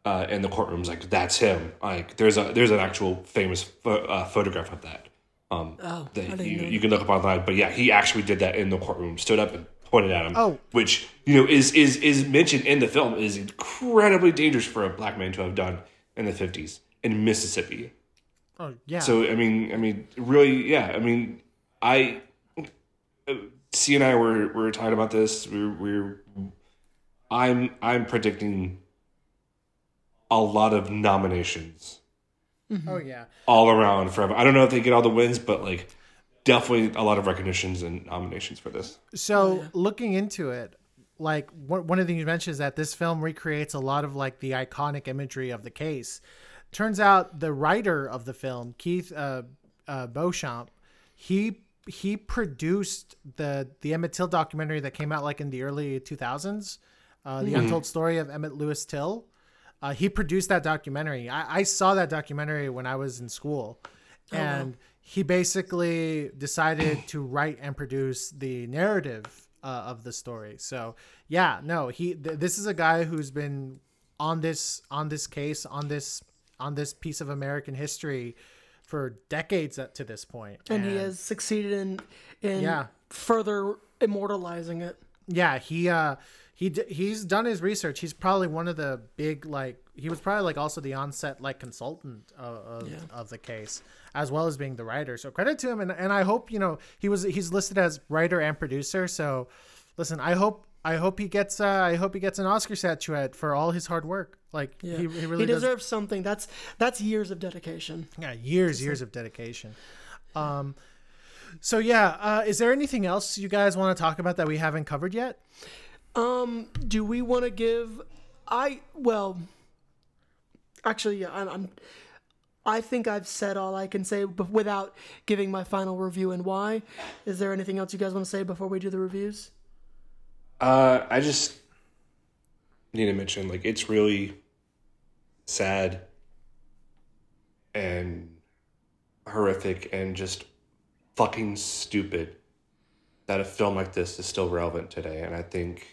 uh, in the courtrooms like that's him like there's a there's an actual famous pho- uh, photograph of that um Oh, I that didn't you, know you can look up online but yeah he actually did that in the courtroom stood up and pointed at him Oh. which you know is is is mentioned in the film is incredibly dangerous for a black man to have done in the 50s in Mississippi Oh, yeah. so I mean, I mean, really, yeah. I mean, I, C and I were were talking about this. We're we're, I'm I'm predicting a lot of nominations oh, yeah. all around forever. I don't know if they get all the wins, but like definitely a lot of recognitions and nominations for this. So looking into it, like one one of the things you mentioned is that this film recreates a lot of like the iconic imagery of the case. Turns out the writer of the film, Keith uh, uh, Beauchamp, he he produced the the Emmett Till documentary that came out like in the early two thousands. uh, the Mhm. Untold Story of Emmett Lewis Till. Uh, he produced that documentary. I, I saw that documentary when I was in school, Oh, wow. and he basically decided to write and produce the narrative uh, of the story. So yeah, no, he th- this is a guy who's been on this on this case on this on this piece of American history for decades up to this point. and he has succeeded in in Yeah. further immortalizing it. yeah he uh he d- he's done his research he's probably one of the big like he was probably like also the onset like consultant of, of, Yeah. of the case as well as being the writer so credit to him and, and i hope you know he was he's listed as writer and producer so listen i hope i hope he gets uh i hope he gets an oscar statuette for all his hard work like Yeah. he, he really he does deserves something. That's that's years of dedication. yeah years years of dedication um so yeah uh is there anything else you guys want to talk about that we haven't covered yet Um, do we want to give? I well, actually, yeah, I'm, I'm. I think I've said all I can say, but without giving my final review and why. Is there anything else you guys want to say before we do the reviews? Uh, I just need to mention, like, it's really sad and horrific and just fucking stupid that a film like this is still relevant today. And I think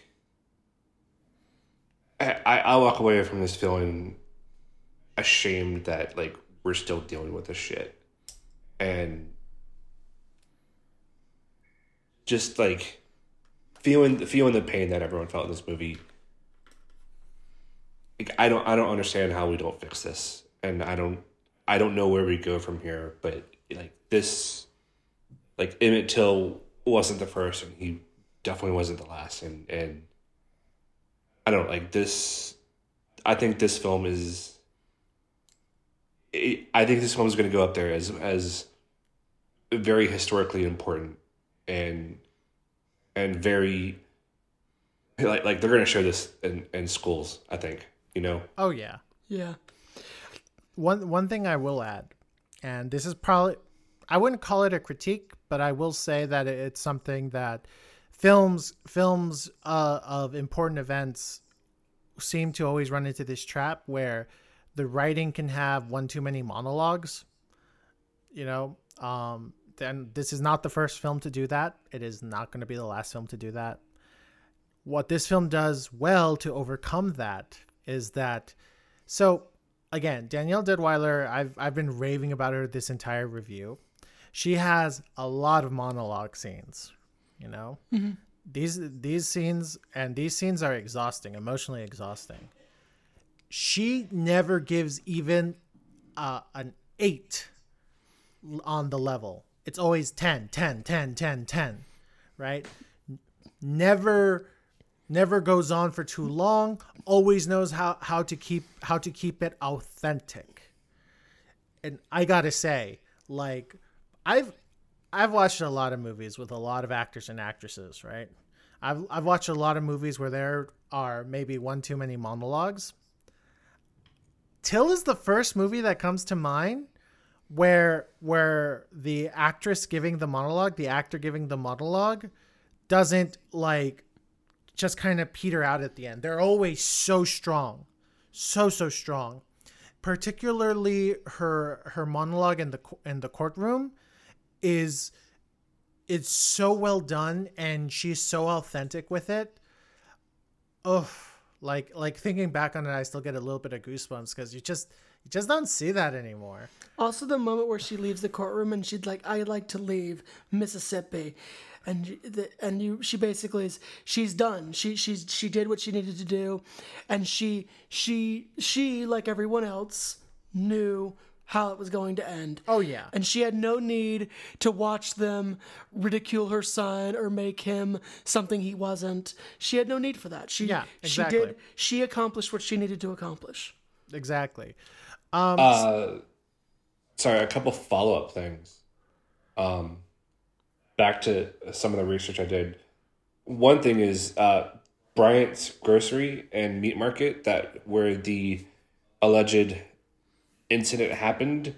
I, I, I walk away from this feeling ashamed that, like, we're still dealing with this shit. And just like feeling feeling the pain that everyone felt in this movie. Like, I don't I don't understand how we don't fix this, and I don't I don't know where we go from here. But like this, like Emmett Till wasn't the first, and he definitely wasn't the last, and and I don't like this. I think this film is. I I think this film is going to go up there as as very historically important and and very like like they're going to show this in in schools. I think you know. oh yeah Yeah. one one thing I will add, and this is probably I wouldn't call it a critique, but I will say that it's something that films films uh, of important events seem to always run into this trap where the writing can have one too many monologues. You know, um, then this is not the first film to do that. It is not going to be the last film to do that. What this film does well to overcome that is that so again, Danielle Deadwyler, I've I've been raving about her this entire review. She has a lot of monologue scenes, you know. Mhm. These these scenes and these scenes are exhausting, emotionally exhausting. She never gives even uh, an 8 on the level. It's always 10, 10, 10, 10, 10, right? Never never goes on for too long always knows how how to keep how to keep it authentic. And i gotta say like i've i've watched a lot of movies with a lot of actors and actresses right? I've i've watched a lot of movies where there are maybe one too many monologues. Till is the first movie that comes to mind where where the actress giving the monologue the actor giving the monologue doesn't like just kind of peter out at the end. They're always so strong, so so strong. Particularly her her monologue in the in the courtroom is it's so well done and she's so authentic with it. Oh, like like thinking back on it, I still get a little bit of goosebumps because you just you just don't see that anymore. Also, the moment where she leaves the courtroom and she's like, "I'd like to leave Mississippi," and the, and you, she basically is, she's done. She she's she did what she needed to do, and she she she like everyone else knew how it was going to end. Oh yeah. And she had no need to watch them ridicule her son or make him something he wasn't. She had no need for that. She Yeah, she exactly. did she accomplished what she needed to accomplish. Exactly. Um, Uh, sorry, a couple follow up things. Um, back to some of the research I did. One thing is uh, Bryant's Grocery and Meat Market, that where the alleged incident happened,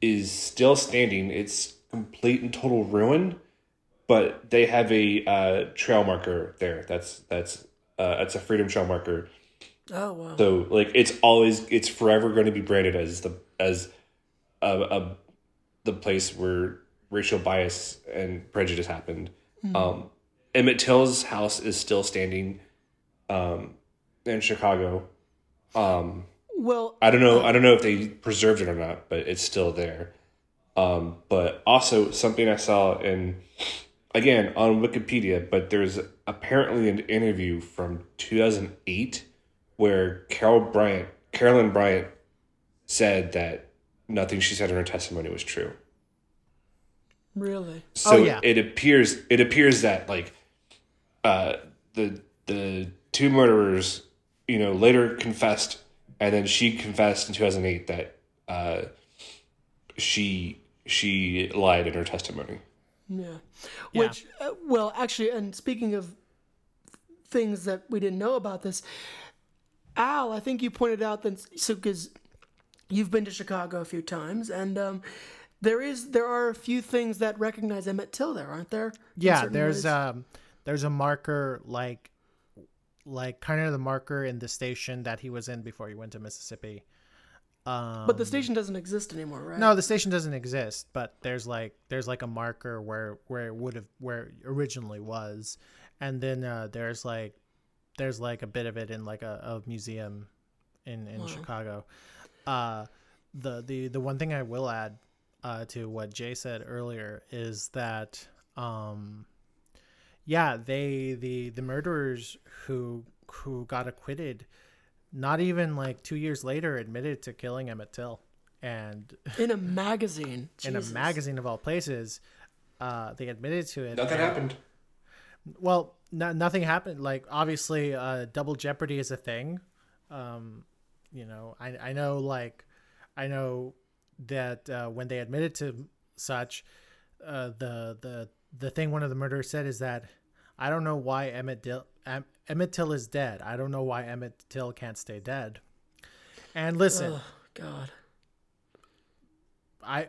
is still standing. It's complete and total ruin, but they have a uh, trail marker there. That's that's Uh, it's a Freedom Trail marker. Oh wow. So like it's always it's forever going to be branded as the as a, a the place where racial bias and prejudice happened. Hmm. Um, Emmett Till's house is still standing um, in Chicago. Um, well, I don't know. I don't know if they preserved it or not, but it's still there. Um, but also something I saw in again on Wikipedia, but there's apparently an interview from 2008 where Carol Bryant, Carolyn Bryant, said that nothing she said in her testimony was true. really. So Oh, yeah. it appears it appears that like uh, the the two murderers, you know, later confessed, and then she confessed in two thousand eight that uh, she she lied in her testimony. Yeah. Which, uh, well, actually, and speaking of things that we didn't know about this, Al, I think you pointed out that so because you've been to Chicago a few times, and um, there is there are a few things that recognize Emmett Till there, aren't there? Yeah, there's ways? um there's a marker like like kind of the marker in the station that he was in before he went to Mississippi. Um, but the station doesn't exist anymore, right? No, the station doesn't exist, but there's like there's like a marker where where it would have where it originally was, and then uh, there's like there's like a bit of it in like a, a museum in in Wow. Chicago. Uh, the the the one thing I will add uh, to what Jay said earlier is that um, yeah, they the the murderers who who got acquitted, not even like two years later, admitted to killing Emmett Till, and in a [laughs] magazine. in a magazine of all places, uh, they admitted to it. Nothing and- happened. Well, no, nothing happened. Like obviously, uh, double jeopardy is a thing. Um, you know, I I know like I know that uh, when they admitted to such, uh, the the the thing one of the murderers said is that I don't know why Emmett Till em, Emmett Till is dead. I don't know why Emmett Till can't stay dead. And listen, Oh God. I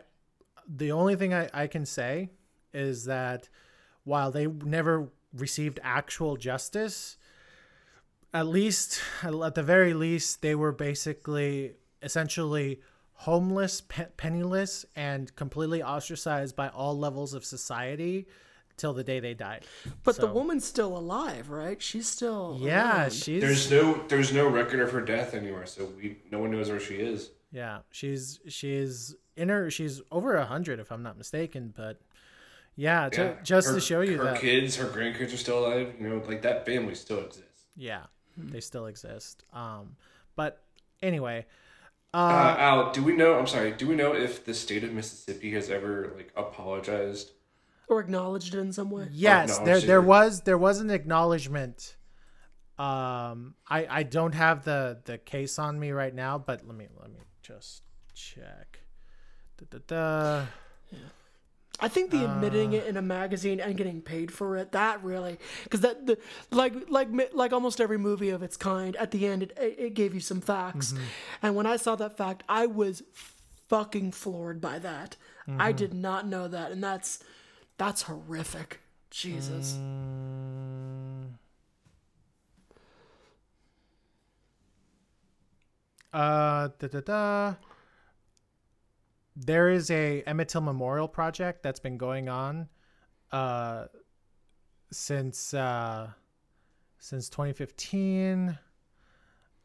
the only thing I, I can say is that while they never received actual justice, at least at the very least they were basically essentially homeless, pe- penniless, and completely ostracized by all levels of society till the day they died. But the woman's still alive, right? She's still yeah, around. she's There's no there's no record of her death anywhere, so we no one knows where she is. Yeah, she's she's in her she's over a hundred if I'm not mistaken, but yeah, to, Yeah. just Her- to show you that. her that kids, her grandkids are still alive. You know, like that family still exists. yeah, they still exist. Um, but anyway, Uh, uh, Al, do we know? I'm sorry. Do we know if the state of Mississippi has ever like apologized? or acknowledged it in some way. yes, there there was there was an acknowledgement. Um, I I don't have the the case on me right now, but let me let me just check. Da, da, da. I think the admitting Uh. it in a magazine and getting paid for it that really because that the like like like almost every movie of its kind at the end it it gave you some facts Mm-hmm. and when I saw that fact I was fucking floored by that I Mm-hmm. did not know that and that's that's horrific Jesus Mm. Uh, da, da, da. There is a Emmett Till Memorial Project that's been going on uh, since uh, since 2015.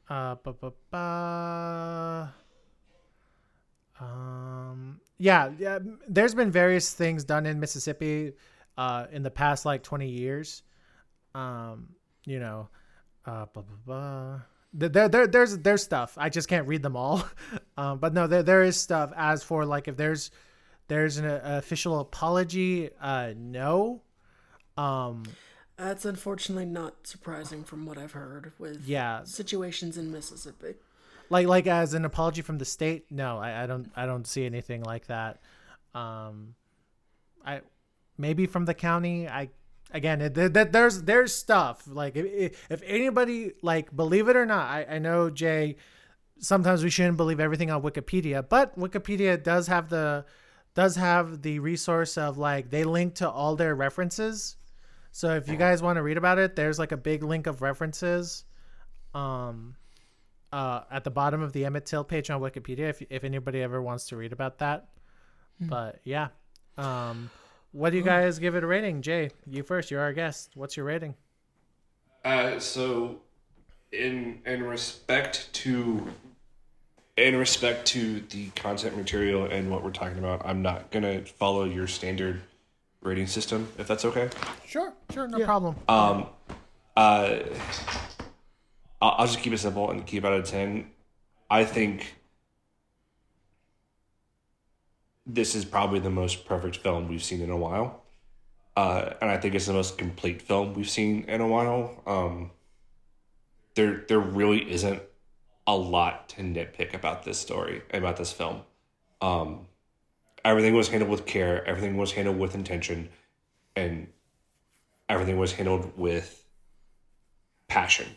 Uh. Um, yeah, yeah. There's been various things done in Mississippi uh, in the past like 20 years. Um, you know, uh, blah, blah, blah. There, there, there's there's stuff. I just can't read them all. [laughs] Um, but no, there, there is stuff. As for like if there's there's an uh, official apology, uh, no. Um, that's unfortunately not surprising from what I've heard with Yeah. situations in Mississippi like like as an apology from the state no I, I don't i don't see anything like that um i maybe from the county i again it, there, there's there's stuff like if, if anybody like believe it or not I, I know jay sometimes we shouldn't believe everything on wikipedia but wikipedia does have the does have the resource of like they link to all their references So if you guys want to read about it, there's like a big link of references, um, uh, at the bottom of the Emmett Till page on Wikipedia. If if anybody ever wants to read about that, but yeah, um, what do you guys give it a rating? Jay, you first. You're our guest. What's your rating? Uh, so, in in respect to in respect to the content material and what we're talking about, I'm not gonna follow your standard rating system, if that's okay. Sure, sure, no problem. Um, uh, I'll, I'll just keep it simple and keep it out of ten. I think this is probably the most perfect film we've seen in a while, uh, and I think it's the most complete film we've seen in a while. Um, there, there really isn't a lot to nitpick about this story about this film. Um, everything was handled with care. Everything was handled with intention, and everything was handled with passion,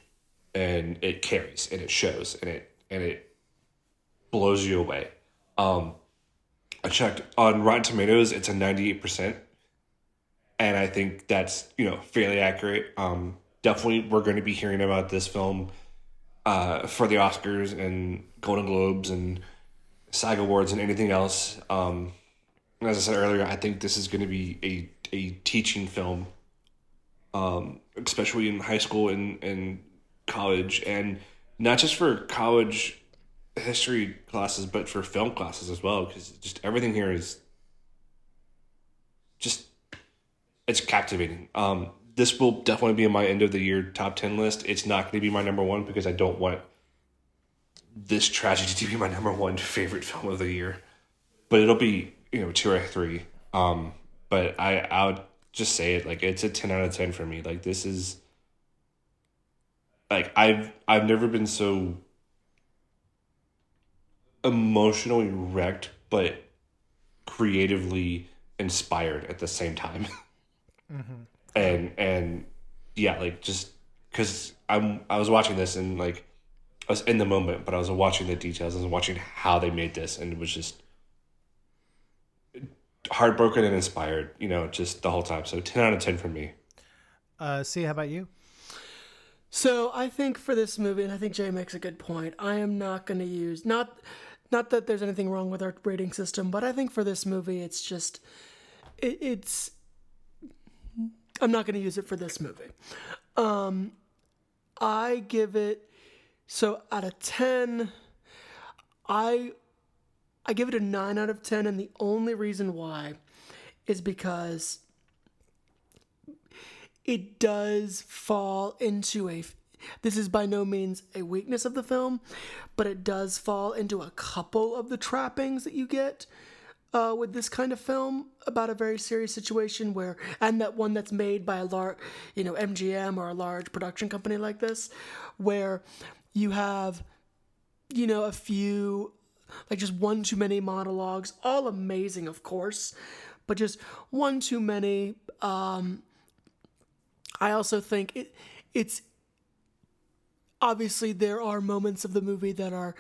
and it carries and it shows and it and it blows you away. Um, I checked on Rotten Tomatoes; it's a ninety-eight percent, and I think that's you know fairly accurate. Um, definitely, we're going to be hearing about this film uh, for the Oscars and Golden Globes and SAG Awards and anything else. Um, as I said earlier, I think this is going to be a a teaching film, um, especially in high school and and college, and not just for college history classes, but for film classes as well. Because just everything here is just it's captivating. Um, this will definitely be in my end of the year top 10 list. It's not going to be my number one because I don't want this tragedy to be my number one favorite film of the year. But it'll be, you know, two or three. Um, but I, I would just say it like it's a 10 out of 10 for me. Like this is like I've I've never been so emotionally wrecked but creatively inspired at the same time. [laughs] and and yeah, like just because I'm I was watching this and like I was in the moment, but I was watching the details. I was watching how they made this, and it was just heartbroken and inspired. You know, just the whole time. So ten out of ten for me. Uh, C, how about you? So I think for this movie, and I think Jay makes a good point. I am not going to use not not that there's anything wrong with our rating system, but I think for this movie, it's just it, it's. I'm not going to use it for this movie. Um, I give it so out of ten. I I give it a nine out of ten, and the only reason why is because it does fall into a this is by no means a weakness of the film but it does fall into a couple of the trappings that you get uh, with this kind of film about a very serious situation where and that one that's made by a large you know mgm or a large production company like this where you have you know a few like just one too many monologues all amazing of course but just one too many um I also think it it's obviously there are moments of the movie that are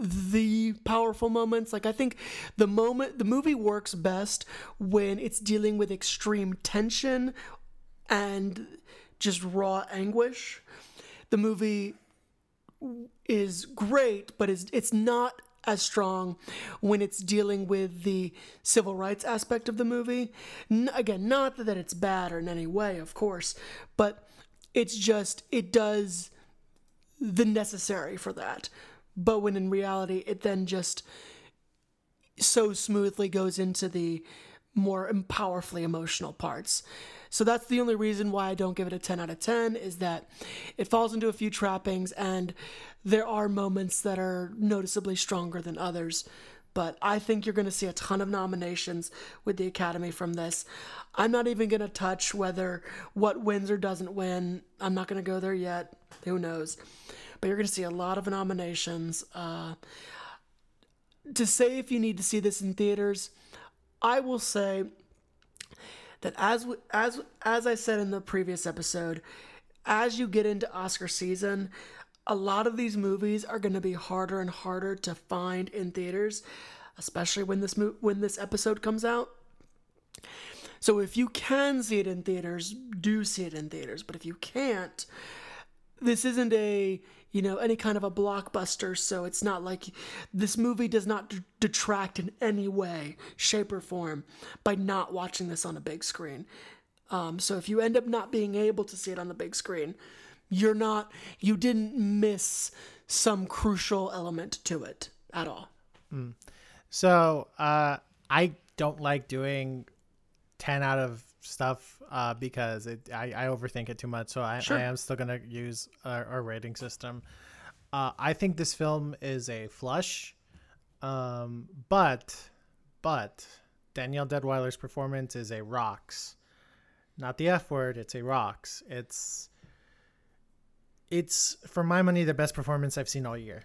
the powerful moments like i think the moment the movie works best when it's dealing with extreme tension and just raw anguish the movie is great but it's it's not as strong when it's dealing with the civil rights aspect of the movie. N- again, not that it's bad or in any way, of course, but it's just it does the necessary for that. But when in reality, it then just so smoothly goes into the more powerfully emotional parts. So that's the only reason why I don't give it a 10 out of 10 is that it falls into a few trappings and there are moments that are noticeably stronger than others. But I think you're going to see a ton of nominations with the Academy from this. I'm not even going to touch whether what wins or doesn't win. I'm not going to go there yet. Who knows? But you're going to see a lot of nominations. Uh, to say if you need to see this in theaters, I will say that as as as I said in the previous episode, as you get into Oscar season, a lot of these movies are going to be harder and harder to find in theaters, especially when this mo- when this episode comes out. So if you can see it in theaters, do see it in theaters. But if you can't, this isn't a you know any kind of a blockbuster so it's not like this movie does not d- detract in any way shape or form by not watching this on a big screen. Um, so if you end up not being able to see it on the big screen you're not you didn't miss some crucial element to it at all. So uh, I don't like doing ten out of stuff uh, because it I, I overthink it too much. So I, I am still gonna use our, our rating system. Uh, I think this film is a flush, um, but but Danielle Deadwyler's performance is a rocks, not the F word. It's a rocks. It's it's for my money the best performance I've seen all year.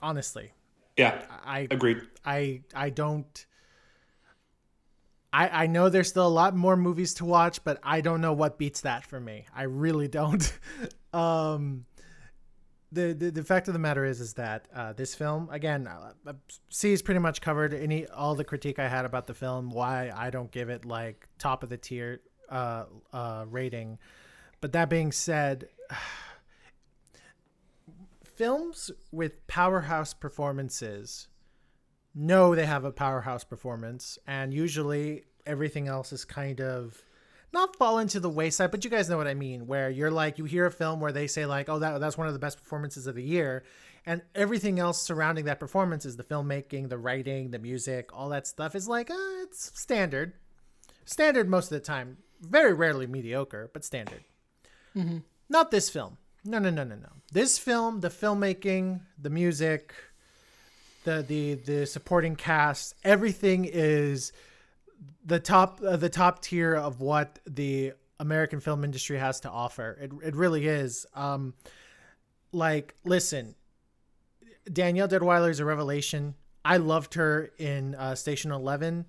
Honestly, Yeah, I agreed. I I don't. I I know there's still a lot more movies to watch, but I don't know what beats that for me. I really don't. [laughs] um, the, the the fact of the matter is is that uh, this film again, uh, C is pretty much covered any all the critique I had about the film. Why I don't give it like top of the tier uh, uh, rating. But that being said, [sighs] films with powerhouse performances know they have a powerhouse performance, and usually everything else is kind of not fall into the wayside, but you guys know what I mean. Where you're like, you hear a film where they say like, "Oh, that that's one of the best performances of the year," and everything else surrounding that performance is the filmmaking, the writing, the music, all that stuff is like, uh, it's standard, standard most of the time. Very rarely mediocre, but standard. Not this film. No, no, no, no, no. This film, the filmmaking, the music, the the the supporting cast, everything is the top uh, the top tier of what the American film industry has to offer. It it really is. Um, like, listen, Danielle Deadwyler is a revelation. I loved her in uh, Station Eleven,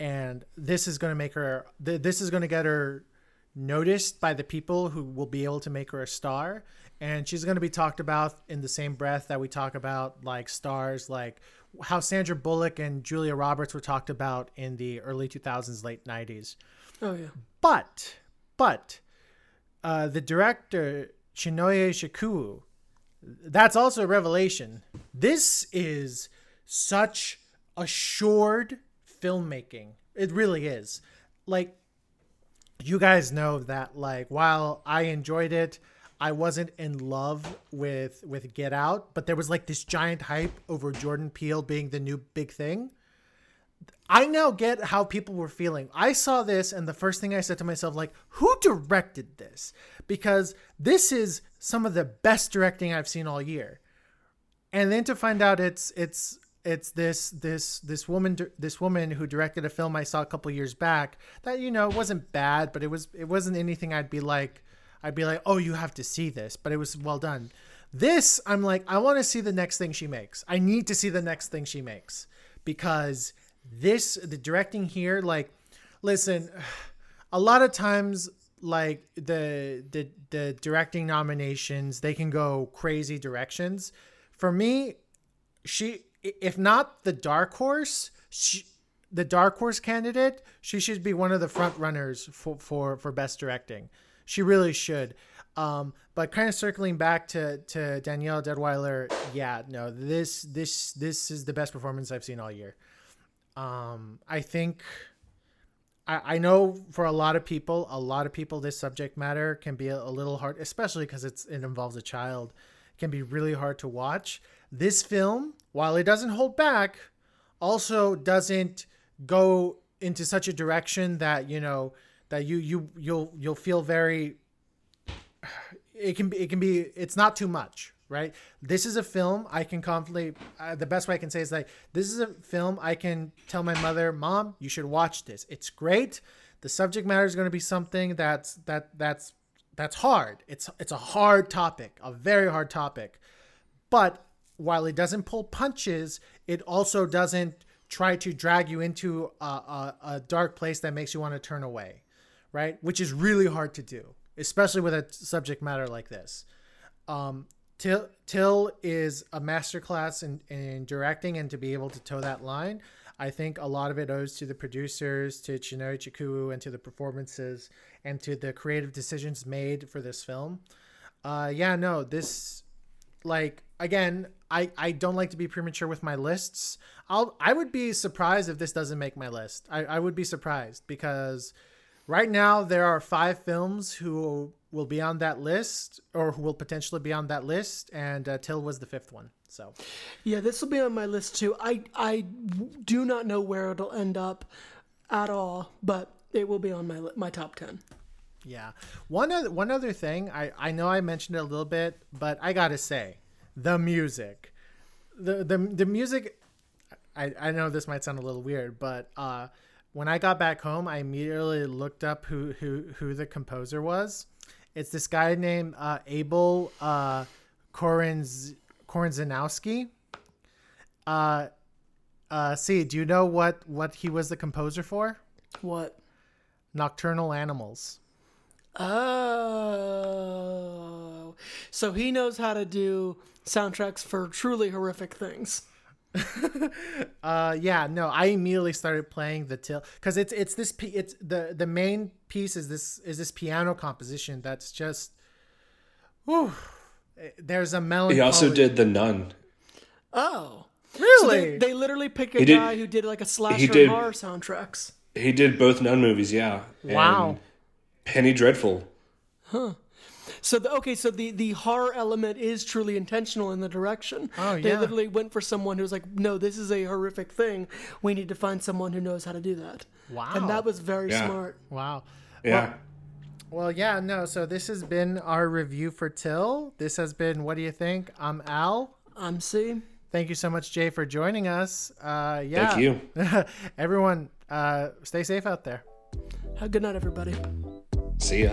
and this is going to make her. Th- this is going to get her noticed by the people who will be able to make her a star and she's going to be talked about in the same breath that we talk about like stars like how Sandra Bullock and Julia Roberts were talked about in the early 2000s late 90s oh yeah. But but uh, the director Chinonye Chukwu that's also a revelation. This is such assured filmmaking. It really is. Like you guys know that like while I enjoyed it, I wasn't in love with with Get Out, but there was like this giant hype over Jordan Peele being the new big thing. I now get how people were feeling. I saw this and the first thing I said to myself like, who directed this? Because this is some of the best directing I've seen all year. And then to find out it's it's it's this this this woman this woman who directed a film I saw a couple years back that you know wasn't bad, but it was it wasn't anything I'd be like I'd be like, "Oh, you have to see this." But it was well done. This I'm like, I want to see the next thing she makes. I need to see the next thing she makes because this the directing here like listen, [sighs] a lot of times like the the the directing nominations, they can go crazy directions. For me, she if not the dark horse, she, the dark horse candidate, she should be one of the front runners for for for best directing. She really should. Um, but kind of circling back to to Danielle Deadwyler, yeah, no, this this this is the best performance I've seen all year. Um, I think. I, I know for a lot of people, a lot of people, this subject matter can be a, a little hard, especially because it's it involves a child. Can be really hard to watch. This film, while it doesn't hold back, also doesn't go into such a direction that you know that you you you'll you'll feel very it can be it can be it's not too much right? This is a film i can confidently uh, the best way i can say is like this is a film i can tell my mother mom you should watch this. It's great. The subject matter is going to be something that's that that's that's hard. It's it's a hard topic a very hard topic. But while it doesn't pull punches it also doesn't try to drag you into a, a, a dark place that makes you want to turn away right which is really hard to do especially with a subject matter like this um, Till Till is a masterclass in, in directing, and to be able to toe that line, I think a lot of it owes to the producers, to Chinonye Chukwu, and to the performances, and to the creative decisions made for this film. Uh, yeah, no, this, like, again, I, I don't like to be premature with my lists. I'll I would be surprised if this doesn't make my list. I, I would be surprised because right now there are five films who will be on that list or who will potentially be on that list, and uh, Till was the fifth one. So Yeah, this will be on my list too. I I do not know where it'll end up at all, but it will be on my my top ten. yeah, one other one other thing I I know I mentioned it a little bit, but I gotta say, the music, the the the music. I I know this might sound a little weird, but uh, when I got back home, I immediately looked up who who who the composer was. It's this guy named uh, Abel uh, Korenz. Uh, uh, C, do you know what what he was the composer for? What? Nocturnal Animals. Oh, so he knows how to do soundtracks for truly horrific things. [laughs] Uh, yeah, no, I immediately started playing the till because it's it's this it's the the main piece is this is this piano composition that's just, whew, there's a melody. He also did The Nun. Oh, so really. they, they literally pick a He did- guy who did like a slasher did- horror soundtracks. He did both Nun movies, yeah. And Wow. Penny Dreadful. So the, okay, so the the horror element is truly intentional in the direction. Oh, yeah. They literally went for someone who's like, no, this is a horrific thing. We need to find someone who knows how to do that. Wow. And that was very Yeah. smart. wow. Yeah. Well, yeah, no. So this has been our review for Till. This has been. What do you think? I'm Al. I'm C. Thank you so much, Jay, for joining us. Uh, yeah. Thank you. [laughs] Everyone, uh, stay safe out there. Have a good night, everybody. See ya.